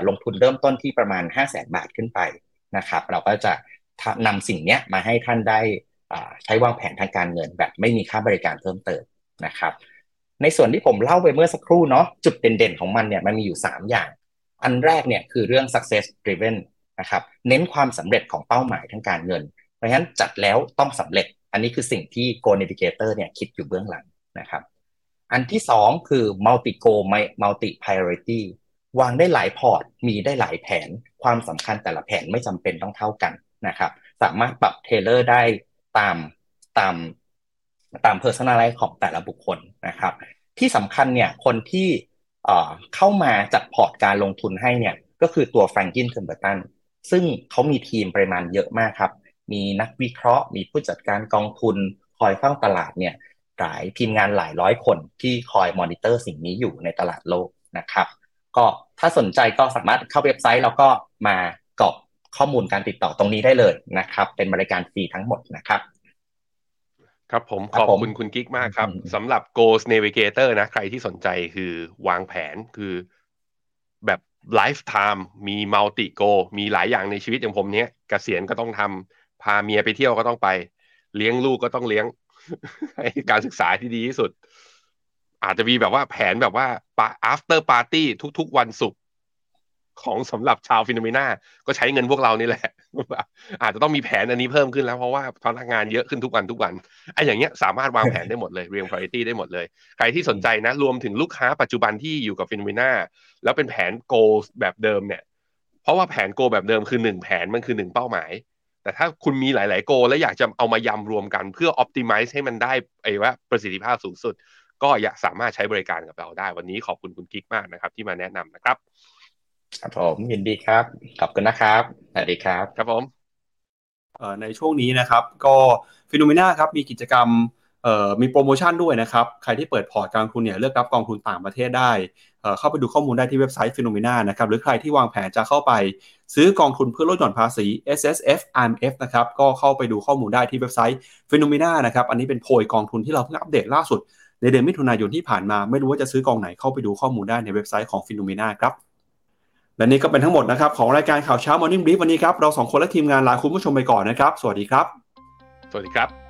ลงทุนเริ่มต้นที่ประมาณ 5 0 0 0 0 0บาทขึ้นไปนะครับ เราก็จะนำสิ่งนี้มาให้ท่านได้ใช้วางแผนทางการเงินแบบไม่มีค่าบริการเพิ่มเติมนะครับ ในส่วนที่ผมเล่าไปเมื่อสักครู่เนาะจุดเด่นๆของมันเนี่ยมันมีอยู่ 3 อย่าง อันแรกเนี่ยคือเรื่อง success driven นะครับเน้นความสำเร็จของเป้าหมายทางการเงิน เพราะฉะนั้นจัดแล้วต้องสำเร็จ อันนี้คือสิ่งที่ Go Navigator เนี่ยคิดอยู่เบื้องหลังนะครับ อันที่2คือ multi goal multi priority วางได้หลายพอร์ต มีได้หลายแผน ความสำคัญแต่ละแผนไม่จำเป็นต้องเท่ากันนะครับ สามารถปรับ tailor ได้ตามตามตาม personalize ของแต่ละบุคคลนะครับ ที่สำคัญเนี่ยคนที่เข้ามาจัดพอร์ตการลงทุนให้เนี่ยก็คือตัว Franklin Templeton ซึ่งเขามีทีมปริมาณเยอะมากครับ มีนักวิเคราะห์ มีผู้จัดการกองทุนคอยเฝ้าตลาดเนี่ยหลายทีมงานหลายร้อยคนที่คอยมอนิเตอร์สิ่งนี้อยู่ในตลาดโลกนะครับ ก็ถ้าสนใจก็สามารถเข้าเว็บไซต์แล้วก็มากรอกข้อมูลการติดต่อตรงนี้ได้เลยนะครับ เป็นบริการฟรีทั้งหมดนะครับครับผมขอบคุณคุณกิ๊กมากครับสำหรับ Goal Navigator นะ ใครที่สนใจคือวางแผนคือแบบ lifetime มี multi goal มีหลายอย่างในชีวิตอย่างผมเนี้ยกเกษียณก็ต้องทำ พาเมียไปเที่ยวก็ต้องไป เลี้ยงลูกก็ต้องเลี้ยงการศึกษาที่ดีที่สุด อาจจะมีแบบว่าแผนแบบว่า after party ทุกๆวันศุกร์ของสำหรับชาว Finnomena ก็ใช้เงินพวกเรานี่แหละ อาจจะต้องมีแผนอันนี้เพิ่มขึ้นแล้ว เพราะว่าพนักงานเยอะขึ้นทุกวันทุกวันไอ้อย่างเงี้ยสามารถวางแผนได้หมดเลยเรียง priority ได้หมดเลย ใครที่สนใจนะ รวมถึงลูกค้าปัจจุบันที่อยู่กับ Finnomena แล้วเป็นแผน goal แบบเดิมเนี่ย เพราะว่าแผน go แบบเดิมคือหนึ่งแผนมันคือหนึ่งเป้าหมาย แต่ถ้าคุณมีหลาย ๆ goal แล้วอยากจะเอามายำรวมกันเพื่อ optimize ให้มันได้ไอ้ว่าประสิทธิภาพสูงสุด ก็อยากสามารถใช้บริการกับเราได้ วันนี้ขอบคุณคุณกิ๊กมากนะครับ ที่มาแนะนำนะครับ ครับผมยินดีครับ ขอบคุณนะครับสวัสดีครับ ครับผมในช่วงนี้นะครับ ก็ Finnomena ครับมีกิจกรรม มีโปรโมชั่นด้วยนะครับ ใครที่เปิดพอร์ตการลงทุนเนี่ยเลือกรับกองทุนต่างประเทศได้เข้าไปดูข้อมูลได้ที่เว็บไซต์ Finnomena นะครับ หรือใครที่วางแผนจะเข้าไป ซื้อกองทุนเพื่อลดหย่อนภาษี S S F I M F นะครับ ก็เข้าไปดูข้อมูลได้ที่เว็บไซต์ Finnomena นะครับ อันนี้เป็นโพยกองทุนที่เราเพิ่งอัปเดตล่าสุด ในเดือนมิถุนายนที่ผ่านมา ไม่รู้ว่าจะซื้อกองไหนเข้าไปดูข้อมูลได้ในเว็บไซต์ของ Finnomena ครับ และนี่ก็เป็นทั้งหมดนะครับของรายการข่าวเช้า Morning Brief วันนี้ครับ เราสองคนและทีมงานลาคุณผู้ชมไปก่อนนะครับ สวัสดีครับ สวัสดีครับ